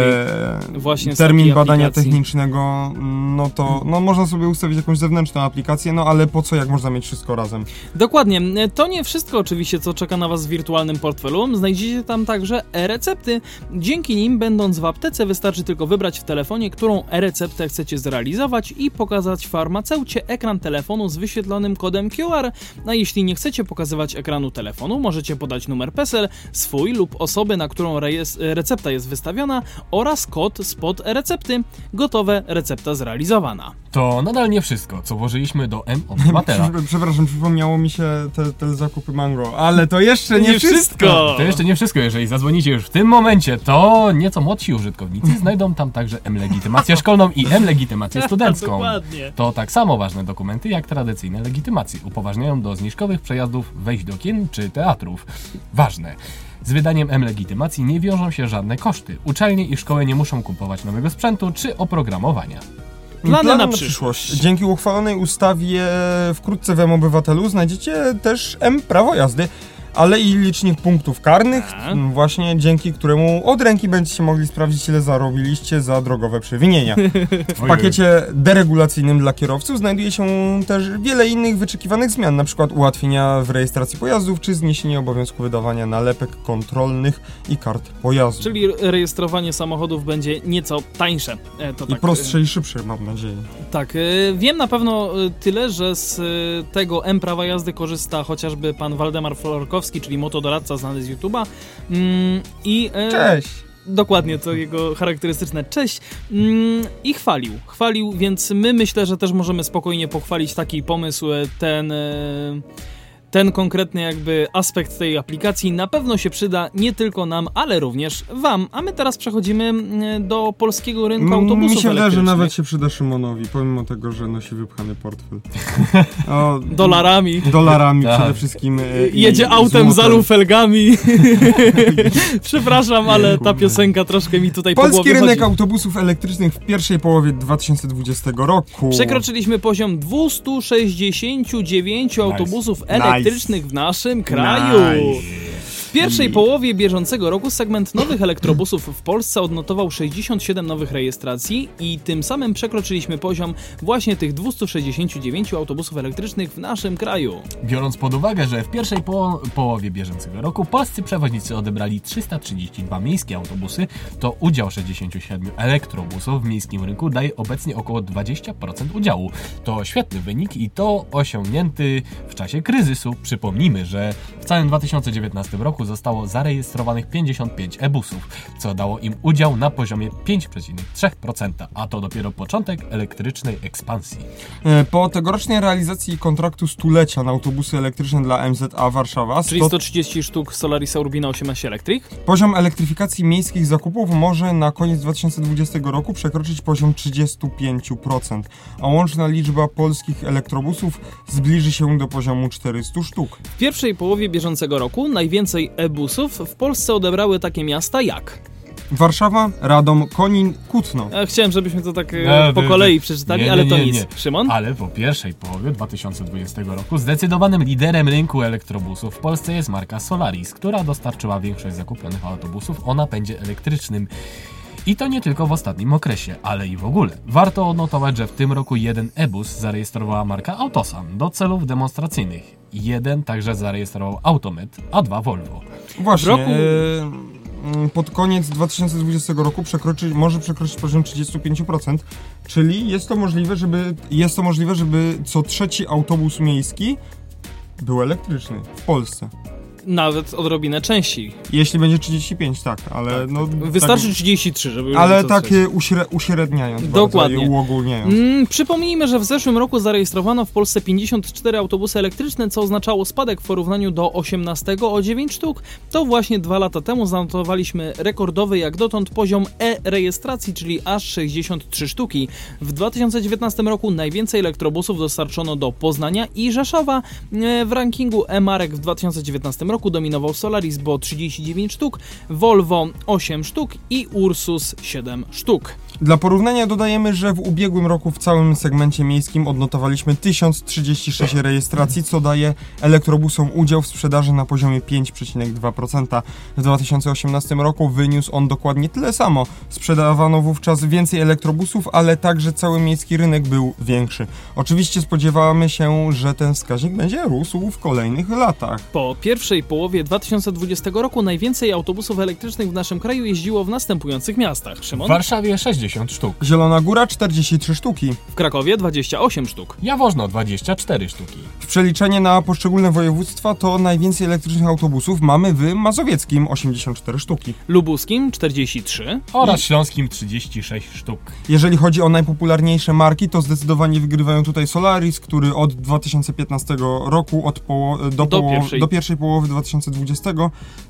e, Właśnie termin badania aplikacji. technicznego, no to no, można sobie ustawić jakąś zewnętrzną aplikację, no ale po co, jak można mieć wszystko razem? Dokładnie. To nie wszystko oczywiście, co czeka na Was w wirtualnym portfelu. Znajdziecie tam także e-recepty. Dzięki nim, będąc w aptece, wystarczy tylko wybrać w telefonie, którą e-receptę chcecie zrealizować i pokazać farmaceucie ekran telefonu z wyświetlonym kodem QR. A jeśli nie chcecie pokazywać ekranu telefonu, możecie podać numer PESEL, swój lub osoby, na którą recepta jest wystawiona oraz kod spod e-recepty. Gotowe, recepta zrealizowana. To nadal nie wszystko, co włożyliśmy do M-Obywatela. Prze- Przepraszam, przypomniało mi się te, te zakupy mango, ale to jeszcze nie, Nie wszystko! To jeszcze nie wszystko, jeżeli zadzwonicie już w tym momencie, to nieco młodsi użytkownicy znajdą tam także M-legitymację szkolną i M-legitymację studencką. Dokładnie. To tak samo ważne dokumenty jak tradycyjne legitymacje. Upoważniają do zniżkowych przejazdów wejść do kin czy teatrów. Ważne. Z wydaniem M-legitymacji nie wiążą się żadne koszty. Uczelnie i szkoły nie muszą kupować nowego sprzętu czy oprogramowania. Plany na przyszłość. Dzięki uchwalonej ustawie wkrótce w M-Obywatelu znajdziecie też M-Prawo jazdy, ale i licznik punktów karnych, Tak. właśnie dzięki któremu od ręki będziecie mogli sprawdzić, ile zarobiliście za drogowe przewinienia. W pakiecie deregulacyjnym dla kierowców znajduje się też wiele innych wyczekiwanych zmian, przykład ułatwienia w rejestracji pojazdów, czy zniesienie obowiązku wydawania nalepek kontrolnych i kart pojazdu. Czyli rejestrowanie samochodów będzie nieco tańsze. E, To I tak, prostsze i szybsze, mam nadzieję. e, Tak, e, wiem na pewno e, tyle, że z e, tego M prawa jazdy korzysta chociażby pan Waldemar Florkowski, czyli motodoradca znany z YouTube'a. Mm, I e, Cześć! Dokładnie, to jego charakterystyczne cześć. Mm, I chwalił. Chwalił, więc my myślę, że też możemy spokojnie pochwalić taki pomysł, e, ten. Ten konkretny jakby aspekt tej aplikacji na pewno się przyda nie tylko nam, ale również wam. A my teraz przechodzimy mm, do polskiego rynku autobusów Mi się wydaje, że nawet się przyda Szymonowi, pomimo tego, że nosi wypchany portfel. O, Dolarami. Dolarami Tak. przede wszystkim. e, i Jedzie autem z złotem. alufelgami. Przepraszam, ale ta piosenka troszkę mi tutaj po Polski głowie rynek chodzi. autobusów elektrycznych w pierwszej połowie 2020 roku. Przekroczyliśmy poziom 269 autobusów elektrycznych w naszym kraju. Nice. W pierwszej połowie bieżącego roku segment nowych elektrobusów w Polsce odnotował 67 nowych rejestracji i tym samym przekroczyliśmy poziom właśnie tych 269 autobusów elektrycznych w naszym kraju. Biorąc pod uwagę, że w pierwszej po połowie bieżącego roku polscy przewoźnicy odebrali 332 miejskie autobusy, to udział 67 elektrobusów w miejskim rynku daje obecnie około 20% udziału. To świetny wynik i to osiągnięty w czasie kryzysu. Przypomnijmy, że w całym 2019 roku zostało zarejestrowanych 55 e-busów, co dało im udział na poziomie 5,3%, a to dopiero początek elektrycznej ekspansji. E, Po tegorocznej realizacji kontraktu stulecia na autobusy elektryczne dla MZA Warszawa, Czyli sto- 130 sztuk Solarisa Urbina 18 Electric. poziom elektryfikacji miejskich zakupów może na koniec 2020 roku przekroczyć poziom 35%, a łączna liczba polskich elektrobusów zbliży się do poziomu 400 sztuk. W pierwszej połowie bieżącego roku najwięcej e-busów w Polsce odebrały takie miasta jak. Warszawa, Radom, Konin, Kutno. Ja chciałem, żebyśmy to tak e, No, po kolei nie. przeczytali, Nie, ale nie, to nie, nic. Szymon? Ale po pierwszej połowie 2020 roku zdecydowanym liderem rynku elektrobusów w Polsce jest marka Solaris, która dostarczyła większość zakupionych autobusów o napędzie elektrycznym. I to nie tylko w ostatnim okresie, ale i w ogóle. Warto odnotować, że w tym roku jeden e-bus zarejestrowała marka Autosan do celów demonstracyjnych. Jeden także zarejestrował Automet, a dwa Volvo. Właśnie. W roku- e, pod koniec 2020 roku przekroczy, może przekroczyć poziom 35%, czyli jest to możliwe, żeby jest to możliwe, żeby co trzeci autobus miejski był elektryczny w Polsce. Nawet odrobinę częściej. Jeśli będzie 35, tak, ale no Wystarczy tak, 33, żeby... ale to tak coś- e, uśre, uśredniając Dokładnie. bardzo uogólniając. Mm, przypomnijmy, że w zeszłym roku zarejestrowano w Polsce 54 autobusy elektryczne, co oznaczało spadek w porównaniu do 18 o 9 sztuk. To właśnie dwa lata temu zanotowaliśmy rekordowy jak dotąd poziom e-rejestracji, czyli aż 63 sztuki. W 2019 roku najwięcej elektrobusów dostarczono do Poznania i Rzeszowa. E, W rankingu e-marek w 2019 roku dominował Solaris, bo 39 sztuk, Volvo 8 sztuk i Ursus 7 sztuk. Dla porównania dodajemy, że w ubiegłym roku w całym segmencie miejskim odnotowaliśmy 1036 rejestracji, co daje elektrobusom udział w sprzedaży na poziomie 5,2%. W 2018 roku wyniósł on dokładnie tyle samo. Sprzedawano wówczas więcej elektrobusów, ale także cały miejski rynek był większy. Oczywiście spodziewamy się, że ten wskaźnik będzie rósł w kolejnych latach. Po pierwszej połowie 2020 roku najwięcej autobusów elektrycznych w naszym kraju jeździło w następujących miastach. W Szymon? Warszawie 60 sztuk. Zielona Góra 43 sztuki. W Krakowie 28 sztuk. Jaworzno 24 sztuki. W przeliczenie na poszczególne województwa to najwięcej elektrycznych autobusów mamy w Mazowieckim 84 sztuki. Lubuskim 43. Oraz Śląskim 36 sztuk. Jeżeli chodzi o najpopularniejsze marki, to zdecydowanie wygrywają tutaj Solaris, który od 2015 roku od poło- do, Do poło- pierwszej. do pierwszej połowy 2020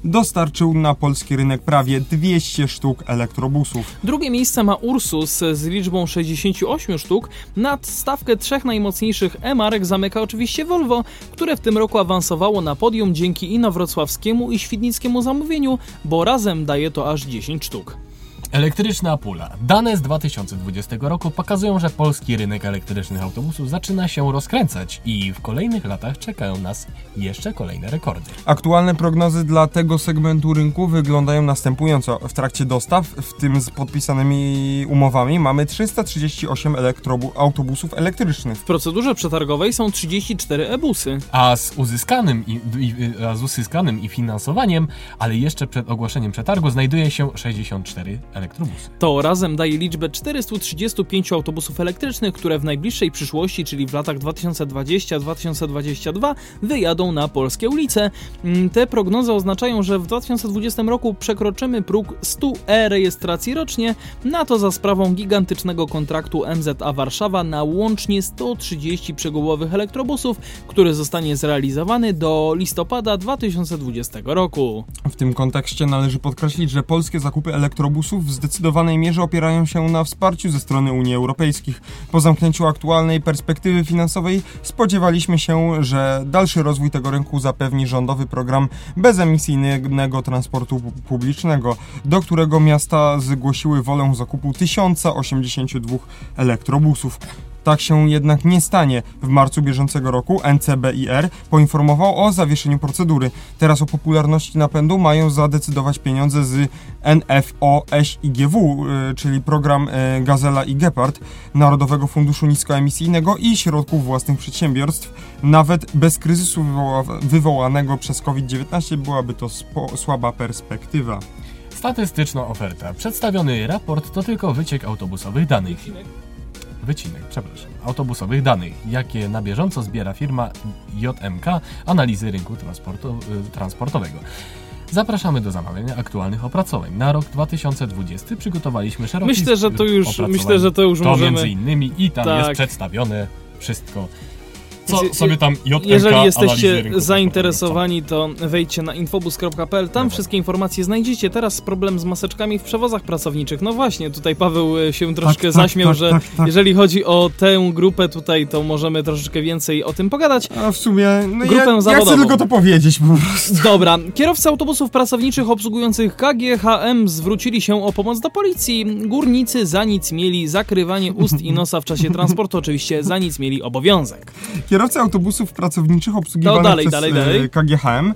dostarczył na polski rynek prawie 200 sztuk elektrobusów. Drugie miejsce ma Ursus z liczbą 68 sztuk. Nad stawkę trzech najmocniejszych e-marek zamyka oczywiście Volvo, które w tym roku awansowało na podium dzięki inowrocławskiemu i świdnickiemu zamówieniu, bo razem daje to aż 10 sztuk. Elektryczna pula. Dane z 2020 roku pokazują, że polski rynek elektrycznych autobusów zaczyna się rozkręcać i w kolejnych latach czekają nas jeszcze kolejne rekordy. Aktualne prognozy dla tego segmentu rynku wyglądają następująco. W trakcie dostaw, w tym z podpisanymi umowami, mamy 338 elektrobu- autobusów elektrycznych. W procedurze przetargowej są 34 e-busy. A z uzyskanym i, i, a z uzyskanym i finansowaniem, ale jeszcze przed ogłoszeniem przetargu znajduje się 64 elektrobusy. To razem daje liczbę 435 autobusów elektrycznych, które w najbliższej przyszłości, czyli w latach 2020-2022, wyjadą na polskie ulice. Mm, Te prognozy oznaczają, że w 2020 roku przekroczymy próg 100 e-rejestracji rocznie, na to za sprawą gigantycznego kontraktu MZA Warszawa na łącznie 130 przegubowych elektrobusów, który zostanie zrealizowany do listopada 2020 roku. W tym kontekście należy podkreślić, że polskie zakupy elektrobusów w zdecydowanej mierze opierają się na wsparciu ze strony Unii Europejskiej. Po zamknięciu aktualnej perspektywy finansowej spodziewaliśmy się, że dalszy rozwój tego rynku zapewni rządowy program bezemisyjnego transportu pu- publicznego, do którego miasta zgłosiły wolę zakupu 1082 elektrobusów. Tak się jednak nie stanie. W marcu bieżącego roku NCBIR poinformował o zawieszeniu procedury. Teraz o popularności napędu mają zadecydować pieniądze z NFOŚIGW, y, czyli program y, Gazela i Gepard, Narodowego Funduszu Niskoemisyjnego i środków własnych przedsiębiorstw. Nawet bez kryzysu wywoła- wywołanego przez COVID-19 byłaby to słaba perspektywa. Statystyczna oferta. Przedstawiony raport to tylko wyciek autobusowych danych. Wycinek, przepraszam. Autobusowych danych, jakie na bieżąco zbiera firma JMK Analizy Rynku transportu, y, Transportowego. Zapraszamy do zamawiania aktualnych opracowań. Na rok 2020 przygotowaliśmy szeroki Myślę, że to już- myślę, że to już to możemy- między innymi i tam Tak. jest przedstawione wszystko. Co Je- sobie tam JMK Jeżeli jesteście zainteresowani, to wejdźcie na infobus.pl, tam Dobra. wszystkie informacje znajdziecie. Teraz problem z maseczkami w przewozach pracowniczych. No właśnie, tutaj Paweł e, się troszkę tak, zaśmiał, tak, że tak, tak. jeżeli chodzi o tę grupę tutaj, to możemy troszeczkę więcej o tym pogadać. A w sumie, no Grupę ja, ja zawodową. chcę tylko to powiedzieć po prostu. Dobra, kierowcy autobusów pracowniczych obsługujących KGHM zwrócili się o pomoc do policji. Górnicy za nic mieli zakrywanie ust i nosa w czasie transportu, oczywiście za nic mieli obowiązek. Kierowcy autobusów pracowniczych obsługiwanych To dalej, przez dalej, e, dalej. KGHM.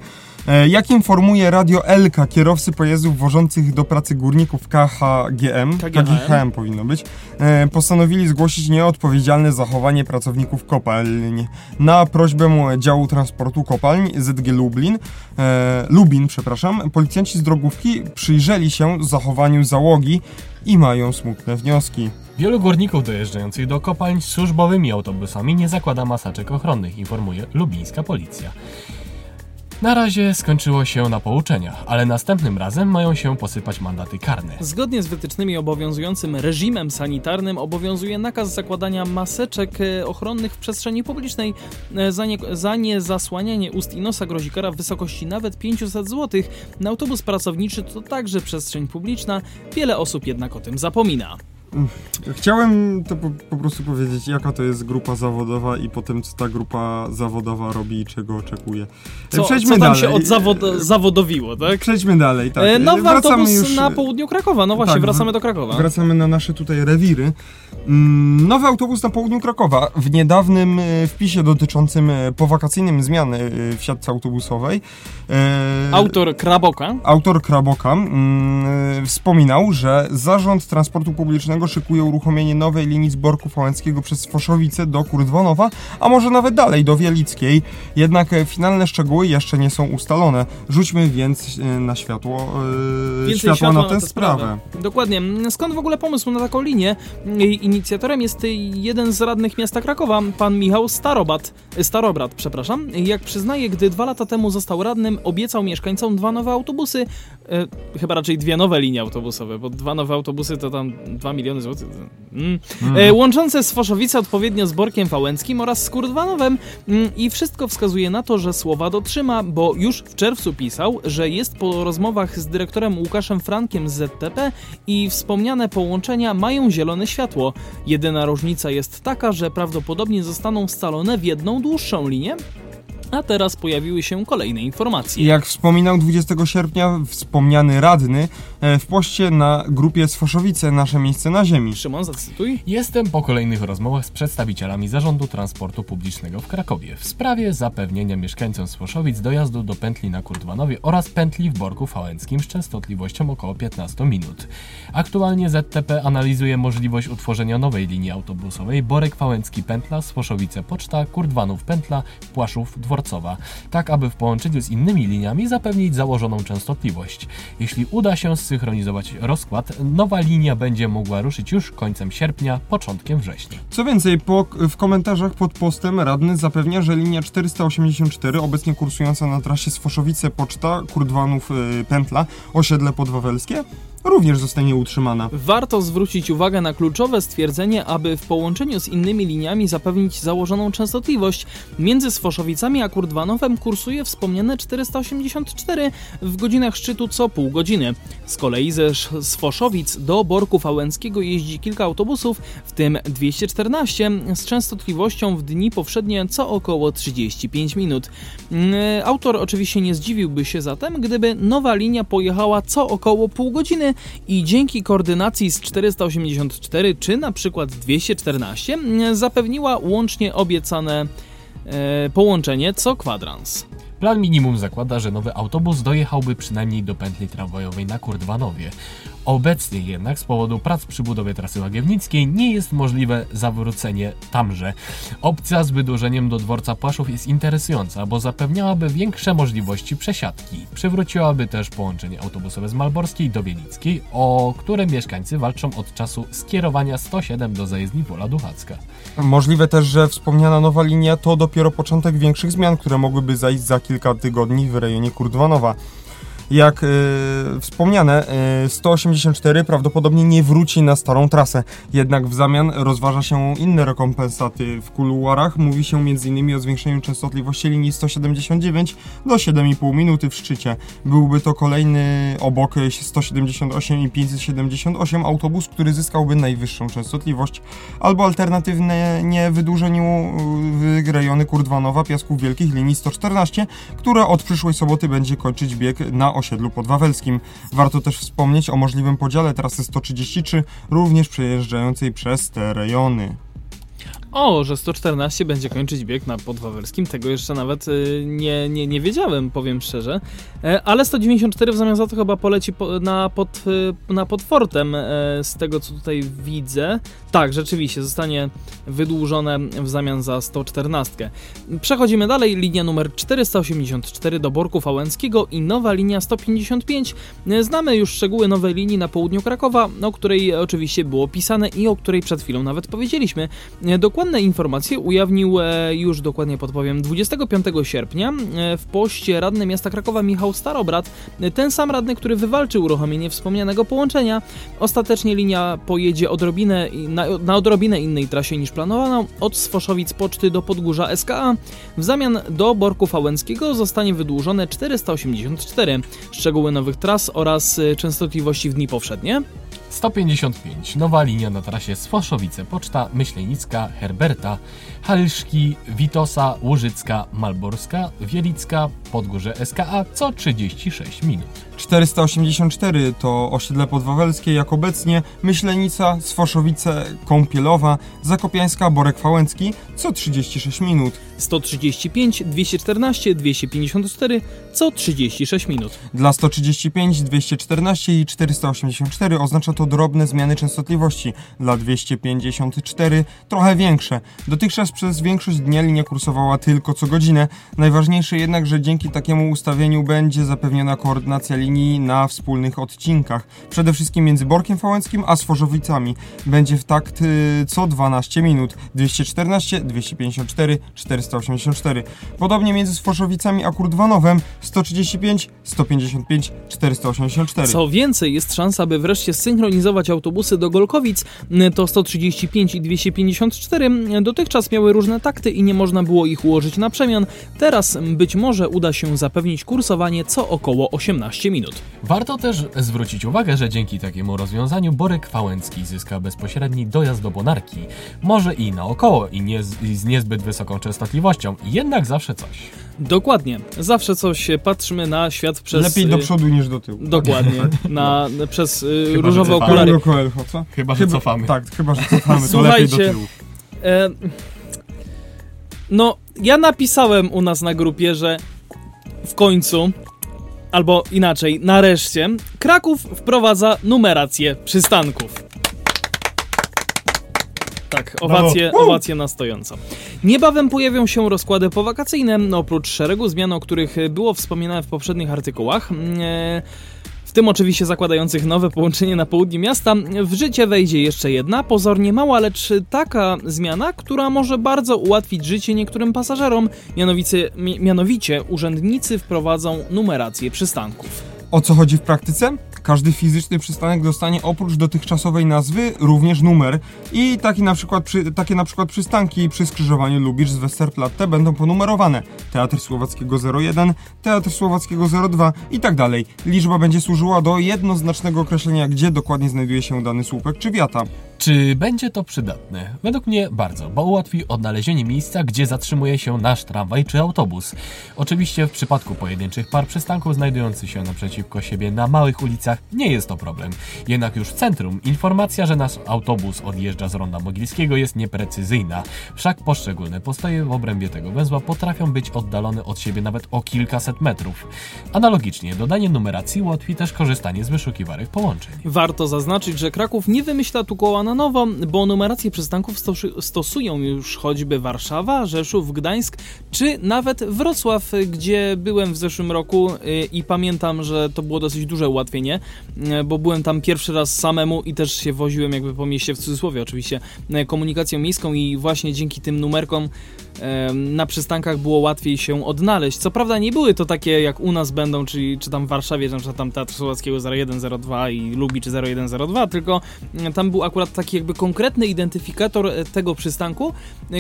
E, Jak informuje Radio Elka, kierowcy pojazdów wożących do pracy górników KHGM, KGHM. KGHM powinno być, e, postanowili zgłosić nieodpowiedzialne zachowanie pracowników kopalń. Na prośbę działu transportu kopalń ZG Lublin, e, Lubin, przepraszam, policjanci z drogówki przyjrzeli się zachowaniu załogi i mają smutne wnioski. Wielu górników dojeżdżających do kopalń służbowymi autobusami nie zakłada maseczek ochronnych, informuje lubińska policja. Na razie skończyło się na pouczeniach, ale następnym razem mają się posypać mandaty karne. Zgodnie z wytycznymi obowiązującym reżimem sanitarnym obowiązuje nakaz zakładania maseczek e, ochronnych w przestrzeni publicznej. E, Za, nie, za niezasłanianie ust i nosa grozi kara w wysokości nawet 500 zł. Na autobus pracowniczy to także przestrzeń publiczna. Wiele osób jednak o tym zapomina. Chciałem to po, po, prostu powiedzieć, jaka to jest grupa zawodowa i potem co ta grupa zawodowa robi i czego oczekuje. Co, Przejdźmy co tam dalej. się od zawod zawodowiło, tak? Przejdźmy dalej, tak. E, nowy wracamy autobus już... na południu Krakowa, no właśnie, tak, wracamy do Krakowa. Wracamy na nasze tutaj rewiry. Mm, nowy autobus na południu Krakowa. W niedawnym e, wpisie dotyczącym e, powakacyjnym zmian w siatce autobusowej Autor Kraboka Autor Kraboka mm, wspominał, że Zarząd Transportu Publicznego szykuje uruchomienie nowej linii z Borku Fałęckiego przez Foszowice do Kurdwonowa, a może nawet dalej do Wielickiej. Jednak e, finalne szczegóły jeszcze nie są ustalone. Rzućmy więc e, na światło, yy, światło na tę sprawę. sprawę. Dokładnie. Skąd w ogóle pomysł na taką linię? Inicjatorem jest jeden z radnych miasta Krakowa, pan Michał Starobat, Starobrat, przepraszam. Jak przyznaje, gdy dwa lata temu został radnym, obiecał mieszkańcom dwa nowe autobusy, e, chyba raczej dwie nowe linie autobusowe, bo dwa nowe autobusy to tam 2 miliony złotych. Mm. Mm. E, łączące Sfoszowice odpowiednio z Borkiem Fałęckim oraz z Kurdwanowem mm, i wszystko wskazuje na to, że słowa dotrzyma, bo już w czerwcu pisał, że jest po rozmowach z dyrektorem Łukaszem Frankiem z ZTP i wspomniane połączenia mają zielone światło. Jedyna różnica jest taka, że prawdopodobnie zostaną scalone w jedną dłuższą linię, a teraz pojawiły się kolejne informacje. Jak wspominał 20 sierpnia wspomniany radny w poście na grupie Sfoszowice Nasze Miejsce na Ziemi. Szymon, zacytuj. Jestem po kolejnych rozmowach z przedstawicielami Zarządu Transportu Publicznego w Krakowie w sprawie zapewnienia mieszkańcom Sfoszowic dojazdu do pętli na Kurdwanowie oraz pętli w Borku Fałęckim z częstotliwością około 15 minut. Aktualnie ZTP analizuje możliwość utworzenia nowej linii autobusowej Borek Fałęcki Pętla, Sfoszowice Poczta, Kurdwanów Pętla, Płaszów Dworca tak aby w połączeniu z innymi liniami zapewnić założoną częstotliwość. Jeśli uda się zsynchronizować rozkład, nowa linia będzie mogła ruszyć już końcem sierpnia, początkiem września. Co więcej, po, w komentarzach pod postem radny zapewnia, że linia 484, obecnie kursująca na trasie Sfoszowice Poczta, Kurdwanów yy, Pętla, osiedle podwawelskie, również zostanie utrzymana. Warto zwrócić uwagę na kluczowe stwierdzenie, aby w połączeniu z innymi liniami zapewnić założoną częstotliwość. Między Sfoszowicami a Kurdwanowem kursuje wspomniane 484 w godzinach szczytu co pół godziny. Z kolei ze Sfoszowic do Borku Fałęckiego jeździ kilka autobusów, w tym 214 z częstotliwością w dni powszednie co około 35 minut. Autor oczywiście nie zdziwiłby się zatem, gdyby nowa linia pojechała co około pół godziny, i dzięki koordynacji z 484 czy na przykład 214 zapewniła łącznie obiecane e, połączenie co kwadrans. Plan minimum zakłada, że nowy autobus dojechałby przynajmniej do pętli tramwajowej na Kurdwanowie. Obecnie jednak z powodu prac przy budowie trasy Łagiewnickiej nie jest możliwe zawrócenie tamże. Opcja z wydłużeniem do dworca Płaszów jest interesująca, bo zapewniałaby większe możliwości przesiadki. Przywróciłaby też połączenie autobusowe z Malborskiej do Bielickiej, o które mieszkańcy walczą od czasu skierowania 107 do zajezdni Wola Duchacka. Możliwe też, że wspomniana nowa linia to dopiero początek większych zmian, które mogłyby zajść za kilka tygodni w rejonie Kurdwanowa. Jak y, wspomniane, y, 184 prawdopodobnie nie wróci na starą trasę, jednak w zamian rozważa się inne rekompensaty. W kuluarach mówi się m.in. o zwiększeniu częstotliwości linii 179 do 7,5 minuty w szczycie. Byłby to kolejny obok 178 i 578 autobus, który zyskałby najwyższą częstotliwość, albo alternatywne nie wydłużeniu y, rejony Kurdwanowa Piasków Wielkich linii 114, która od przyszłej soboty będzie kończyć bieg na osiedlu podwawelskim. Warto też wspomnieć o możliwym podziale trasy 133, również przejeżdżającej przez te rejony. O, że 114 będzie kończyć bieg na Podwawelskim, tego jeszcze nawet y, nie, nie, nie wiedziałem, powiem szczerze. E, ale 194 w zamian za to chyba poleci na, pod, y, na Podfortem, e, z tego co tutaj widzę. Tak, rzeczywiście, zostanie wydłużone w zamian za 114. Przechodzimy dalej, linia numer 484 do Borku Fałęckiego i nowa linia 155. E, znamy już szczegóły nowej linii na południu Krakowa, o której oczywiście było pisane i o której przed chwilą nawet powiedzieliśmy. Dokładnie Dokładne informacje ujawnił e, już dokładnie podpowiem 25 sierpnia e, w poście radny miasta Krakowa Michał Starobrat, ten sam radny, który wywalczył uruchomienie wspomnianego połączenia. Ostatecznie linia pojedzie odrobinę, na, na odrobinę innej trasie niż planowano, od Sfoszowic Poczty do Podgórza SKA. W zamian do Borku Fałęckiego zostanie wydłużone 484 szczegóły nowych tras oraz e, częstotliwości w dni powszednie. 155. Nowa linia na trasie Sfoszowice, Poczta Myślenicka, Herberta, Halszki, Witosa, Łużycka, Malborska, Wielicka, Podgórze SKA co 36 minut. 484 to osiedle podwawelskie, jak obecnie Myślenica, Sfoszowice, Kąpielowa, Zakopiańska, Borek Fałęcki co 36 minut. 135, 214, 254 co 36 minut. Dla 135, 214 i 484 oznacza to drobne zmiany częstotliwości. Dla 254 trochę większe. Dotychczas przez większość dnia linia kursowała tylko co godzinę. Najważniejsze jednak, że dzięki takiemu ustawieniu będzie zapewniona koordynacja linii na wspólnych odcinkach. Przede wszystkim między Borkiem Fałęckim a Sforzowicami. Będzie w takt y, co 12 minut. 214, 254, 484. Podobnie między Sforzowicami a Kurdwanowem 135, 155, 484. Co więcej, jest szansa, by wreszcie synchronizować autobusy do Golkowic. To 135 i 254 dotychczas miały różne takty i nie można było ich ułożyć na przemian. Teraz być może uda się zapewnić kursowanie co około 18 minut. Warto też zwrócić uwagę, że dzięki takiemu rozwiązaniu Borek Fałęcki zyska bezpośredni dojazd do Bonarki. Może i naokoło i, nie, i z niezbyt wysoką częstotliwością, jednak zawsze coś. Dokładnie. Zawsze coś patrzymy na świat przez... Lepiej do y, przodu niż do tyłu. Dokładnie. Na, przez y, Chyba, różowe okulary. Chyba, że cofamy. Tak, chyba, że cofamy, to Słuchajcie, lepiej do tyłu. E, no, ja napisałem u nas na grupie, że w końcu, albo inaczej, nareszcie, Kraków wprowadza numerację przystanków. Tak, owacje, owacje na stojąco. Niebawem pojawią się rozkłady powakacyjne, no oprócz szeregu zmian, o których było wspominane w poprzednich artykułach. E, w tym oczywiście zakładających nowe połączenie na południe miasta, w życie wejdzie jeszcze jedna, pozornie mała, lecz taka zmiana, która może bardzo ułatwić życie niektórym pasażerom. Mianowicie, mi- mianowicie urzędnicy wprowadzą numerację przystanków. O co chodzi w praktyce? Każdy fizyczny przystanek dostanie oprócz dotychczasowej nazwy również numer i taki na przykład przy, takie na przykład przystanki przy skrzyżowaniu Lubicz z Westerplatte będą ponumerowane. Teatr Słowackiego 01, Teatr Słowackiego 02 i tak dalej. Liczba będzie służyła do jednoznacznego określenia, gdzie dokładnie znajduje się dany słupek czy wiata. Czy będzie to przydatne? Według mnie bardzo, bo ułatwi odnalezienie miejsca, gdzie zatrzymuje się nasz tramwaj czy autobus. Oczywiście w przypadku pojedynczych par przystanków znajdujących się naprzeciwko siebie na małych ulicach nie jest to problem. Jednak już w centrum informacja, że nasz autobus odjeżdża z Ronda Mogilskiego jest nieprecyzyjna. Wszak poszczególne postoje w obrębie tego węzła potrafią być oddalone od siebie nawet o kilkaset metrów. Analogicznie dodanie numeracji ułatwi też korzystanie z wyszukiwarek połączeń. Warto zaznaczyć, że Kraków nie wymyśla tu koła na nowo, bo numerację przystanków stosują już choćby Warszawa, Rzeszów, Gdańsk, czy nawet Wrocław, gdzie byłem w zeszłym roku y, i pamiętam, że to było dosyć duże ułatwienie, y, bo byłem tam pierwszy raz samemu i też się woziłem jakby po mieście, w cudzysłowie oczywiście, y, komunikacją miejską i właśnie dzięki tym numerkom na przystankach było łatwiej się odnaleźć. Co prawda nie były to takie jak u nas będą, czyli czy tam w Warszawie, na przykład tam Teatr Słowackiego 0102 i Lubicz 0102, tylko tam był akurat taki jakby konkretny identyfikator tego przystanku,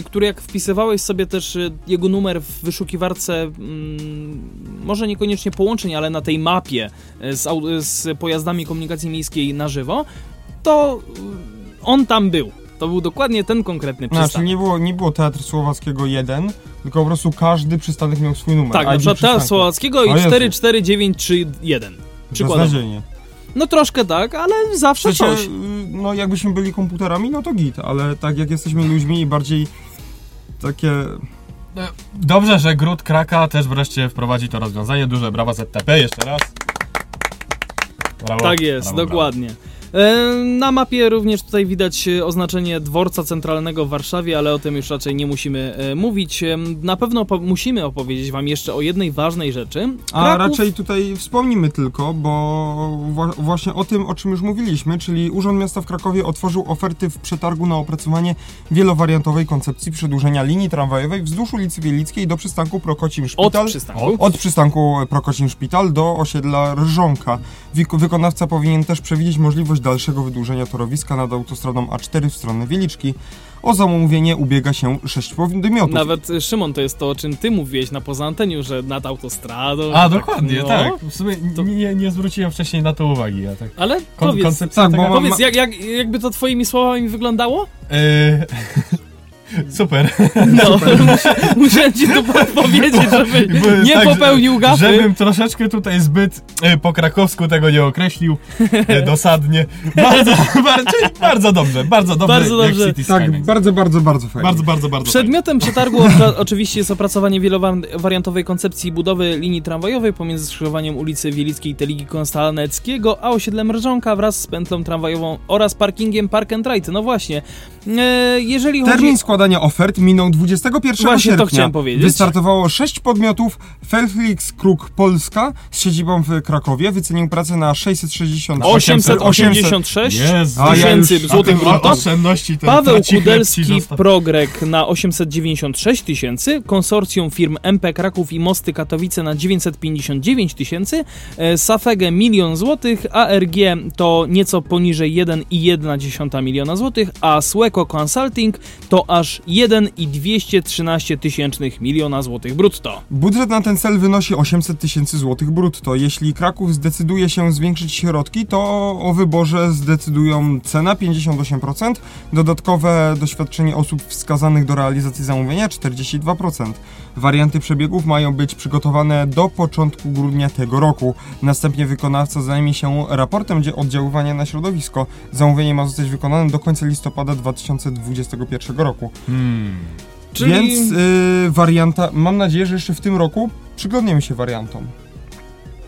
który jak wpisywałeś sobie też jego numer w wyszukiwarce, mm, może niekoniecznie połączeń, ale na tej mapie e, z, z pojazdami komunikacji miejskiej na żywo, to mm, on tam był. To był dokładnie ten konkretny przystanek. Znaczy nie było, nie było Teatr Słowackiego 1, tylko po prostu każdy przystanek miał swój numer. Tak, na przykład Teatr. Słowackiego i Jezu. 44931. Przykładowo. Beznadziejnie. No troszkę tak, ale zawsze sensie, coś. no jakbyśmy byli komputerami, no to git, ale tak jak jesteśmy ludźmi i bardziej takie... E, Dobrze, że Gród Kraka też wreszcie wprowadzi to rozwiązanie. Duże brawa ZTP, jeszcze raz. Brawo, Tak jest, brawo, brawo. dokładnie. E, Na mapie również tutaj widać e, oznaczenie dworca centralnego w Warszawie, ale o tym już raczej nie musimy e, mówić. E, Na pewno po- musimy opowiedzieć Wam jeszcze o jednej ważnej rzeczy. A Kraków- raczej tutaj wspomnimy tylko, bo wła- właśnie o tym, o czym już mówiliśmy, czyli Urząd Miasta w Krakowie otworzył oferty w przetargu na opracowanie wielowariantowej koncepcji przedłużenia linii tramwajowej wzdłuż ulicy Wielickiej do przystanku Prokocim Od Szpital. przystanku. Od przystanku Prokocim Szpital do osiedla Rżonka. Wykonawca powinien też przewidzieć możliwość dalszego wydłużenia torowiska nad autostradą A4 w stronę Wieliczki. O zamówienie ubiega się sześć podmiotów. Nawet y, Szymon, to jest to, o czym ty mówiłeś na poza anteniu, że nad autostradą. A, tak, dokładnie, no. tak. W sumie To- nie, nie zwróciłem wcześniej na to uwagi. Ja tak. Ale Kon- powiedz, koncepcja tak, taka... powiedz jak, jak, jakby to twoimi słowami wyglądało? E, Super. No, musia- musiałem ci to powiedzieć, żeby nie tak, popełnił gafy. Żebym troszeczkę tutaj zbyt e, po krakowsku tego nie określił e, dosadnie. Bardzo, bardzo, bardzo dobrze, bardzo dobrze. Bardzo jak dobrze. City Tak, Skyline. bardzo, bardzo, bardzo fajnie. bardzo, bardzo, bardzo. Przedmiotem przetargu opra- oczywiście jest opracowanie wielowariantowej koncepcji budowy linii tramwajowej pomiędzy skrzyżowaniem ulicy Wielickiej i Teligi Konstaneckiego, a osiedlem Rżonka wraz z pętlą tramwajową oraz parkingiem Park and Ride. No właśnie, e, jeżeli chodzi... Termin składania ofert minął 21 Właśnie to sierpnia. chciałem powiedzieć. Wystartowało sześć podmiotów. Felix Kruk Polska z siedzibą w Krakowie wycenił pracę na 660 886 Jezu. A ja już- tysięcy złotych ty brutto. Paweł Kudelski. Progrek na 896 tysięcy, konsorcjum firm MP Kraków i Mosty Katowice na 959 tysięcy, e, Safege milion złotych, ARG to nieco poniżej 1,1 miliona złotych, a Sweco Consulting to aż 1,213 tysięcznych miliona złotych brutto. Budżet na ten cel wynosi 800 tysięcy złotych brutto. Jeśli Kraków zdecyduje się zwiększyć środki, to o wyborze zdecydują cena 58%, dodatkowe doświadczenie osób wskazanych do realizacji zamówienia 42%. Warianty przebiegów mają być przygotowane do początku grudnia tego roku. Następnie wykonawca zajmie się raportem dzie- oddziaływania na środowisko. Zamówienie ma zostać wykonane do końca listopada 2021 roku. Hmm. Czyli Więc y, warianta, mam nadzieję, że jeszcze w tym roku przyglądniemy się wariantom.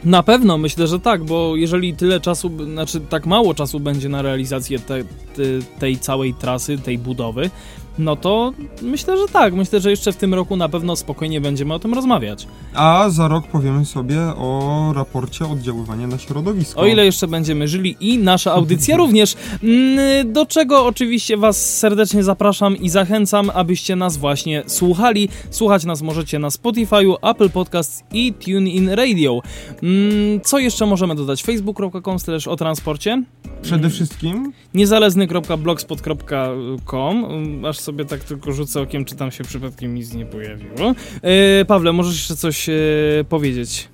na pewno myślę, że tak, bo jeżeli tyle czasu, znaczy tak mało czasu będzie na realizację te, te, tej całej trasy, tej budowy, no to myślę, że tak. Myślę, że jeszcze w tym roku na pewno spokojnie będziemy o tym rozmawiać. A za rok powiemy sobie o raporcie oddziaływania na środowisko. O ile jeszcze będziemy żyli i nasza audycja również, Mm, do czego oczywiście Was serdecznie zapraszam i zachęcam, abyście nas właśnie słuchali. Słuchać nas możecie na Spotify'u, Apple Podcasts i TuneIn Radio. Mm, Co jeszcze możemy dodać? facebook.com o transporcie, Przede wszystkim niezależny.blogspot.com Aż sobie tak tylko rzucę okiem, czy tam się przypadkiem nic nie pojawiło. E, Pawle, możesz jeszcze coś e, powiedzieć?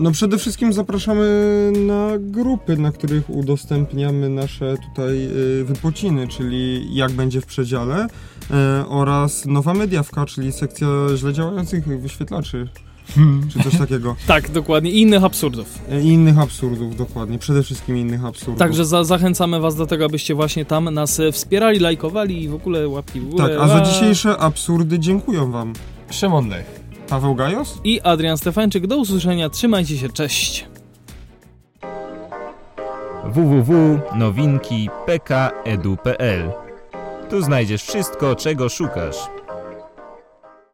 No przede wszystkim zapraszamy na grupy, na których udostępniamy nasze tutaj y, wypociny, czyli jak będzie w przedziale y, oraz nowa mediawka, czyli sekcja źle działających wyświetlaczy, czy coś takiego. Tak, dokładnie. I innych absurdów. I innych absurdów, dokładnie. Przede wszystkim innych absurdów. Także za, zachęcamy Was do tego, abyście właśnie tam nas e, wspierali, lajkowali i w ogóle łapki w górę. Tak, a za dzisiejsze absurdy dziękuję wam. Szymon Lech. Paweł Gajos? I Adrian Stefańczyk. Do usłyszenia. Trzymajcie się. Cześć. www.nowinki.pk.edu.pl Tu znajdziesz wszystko, czego szukasz.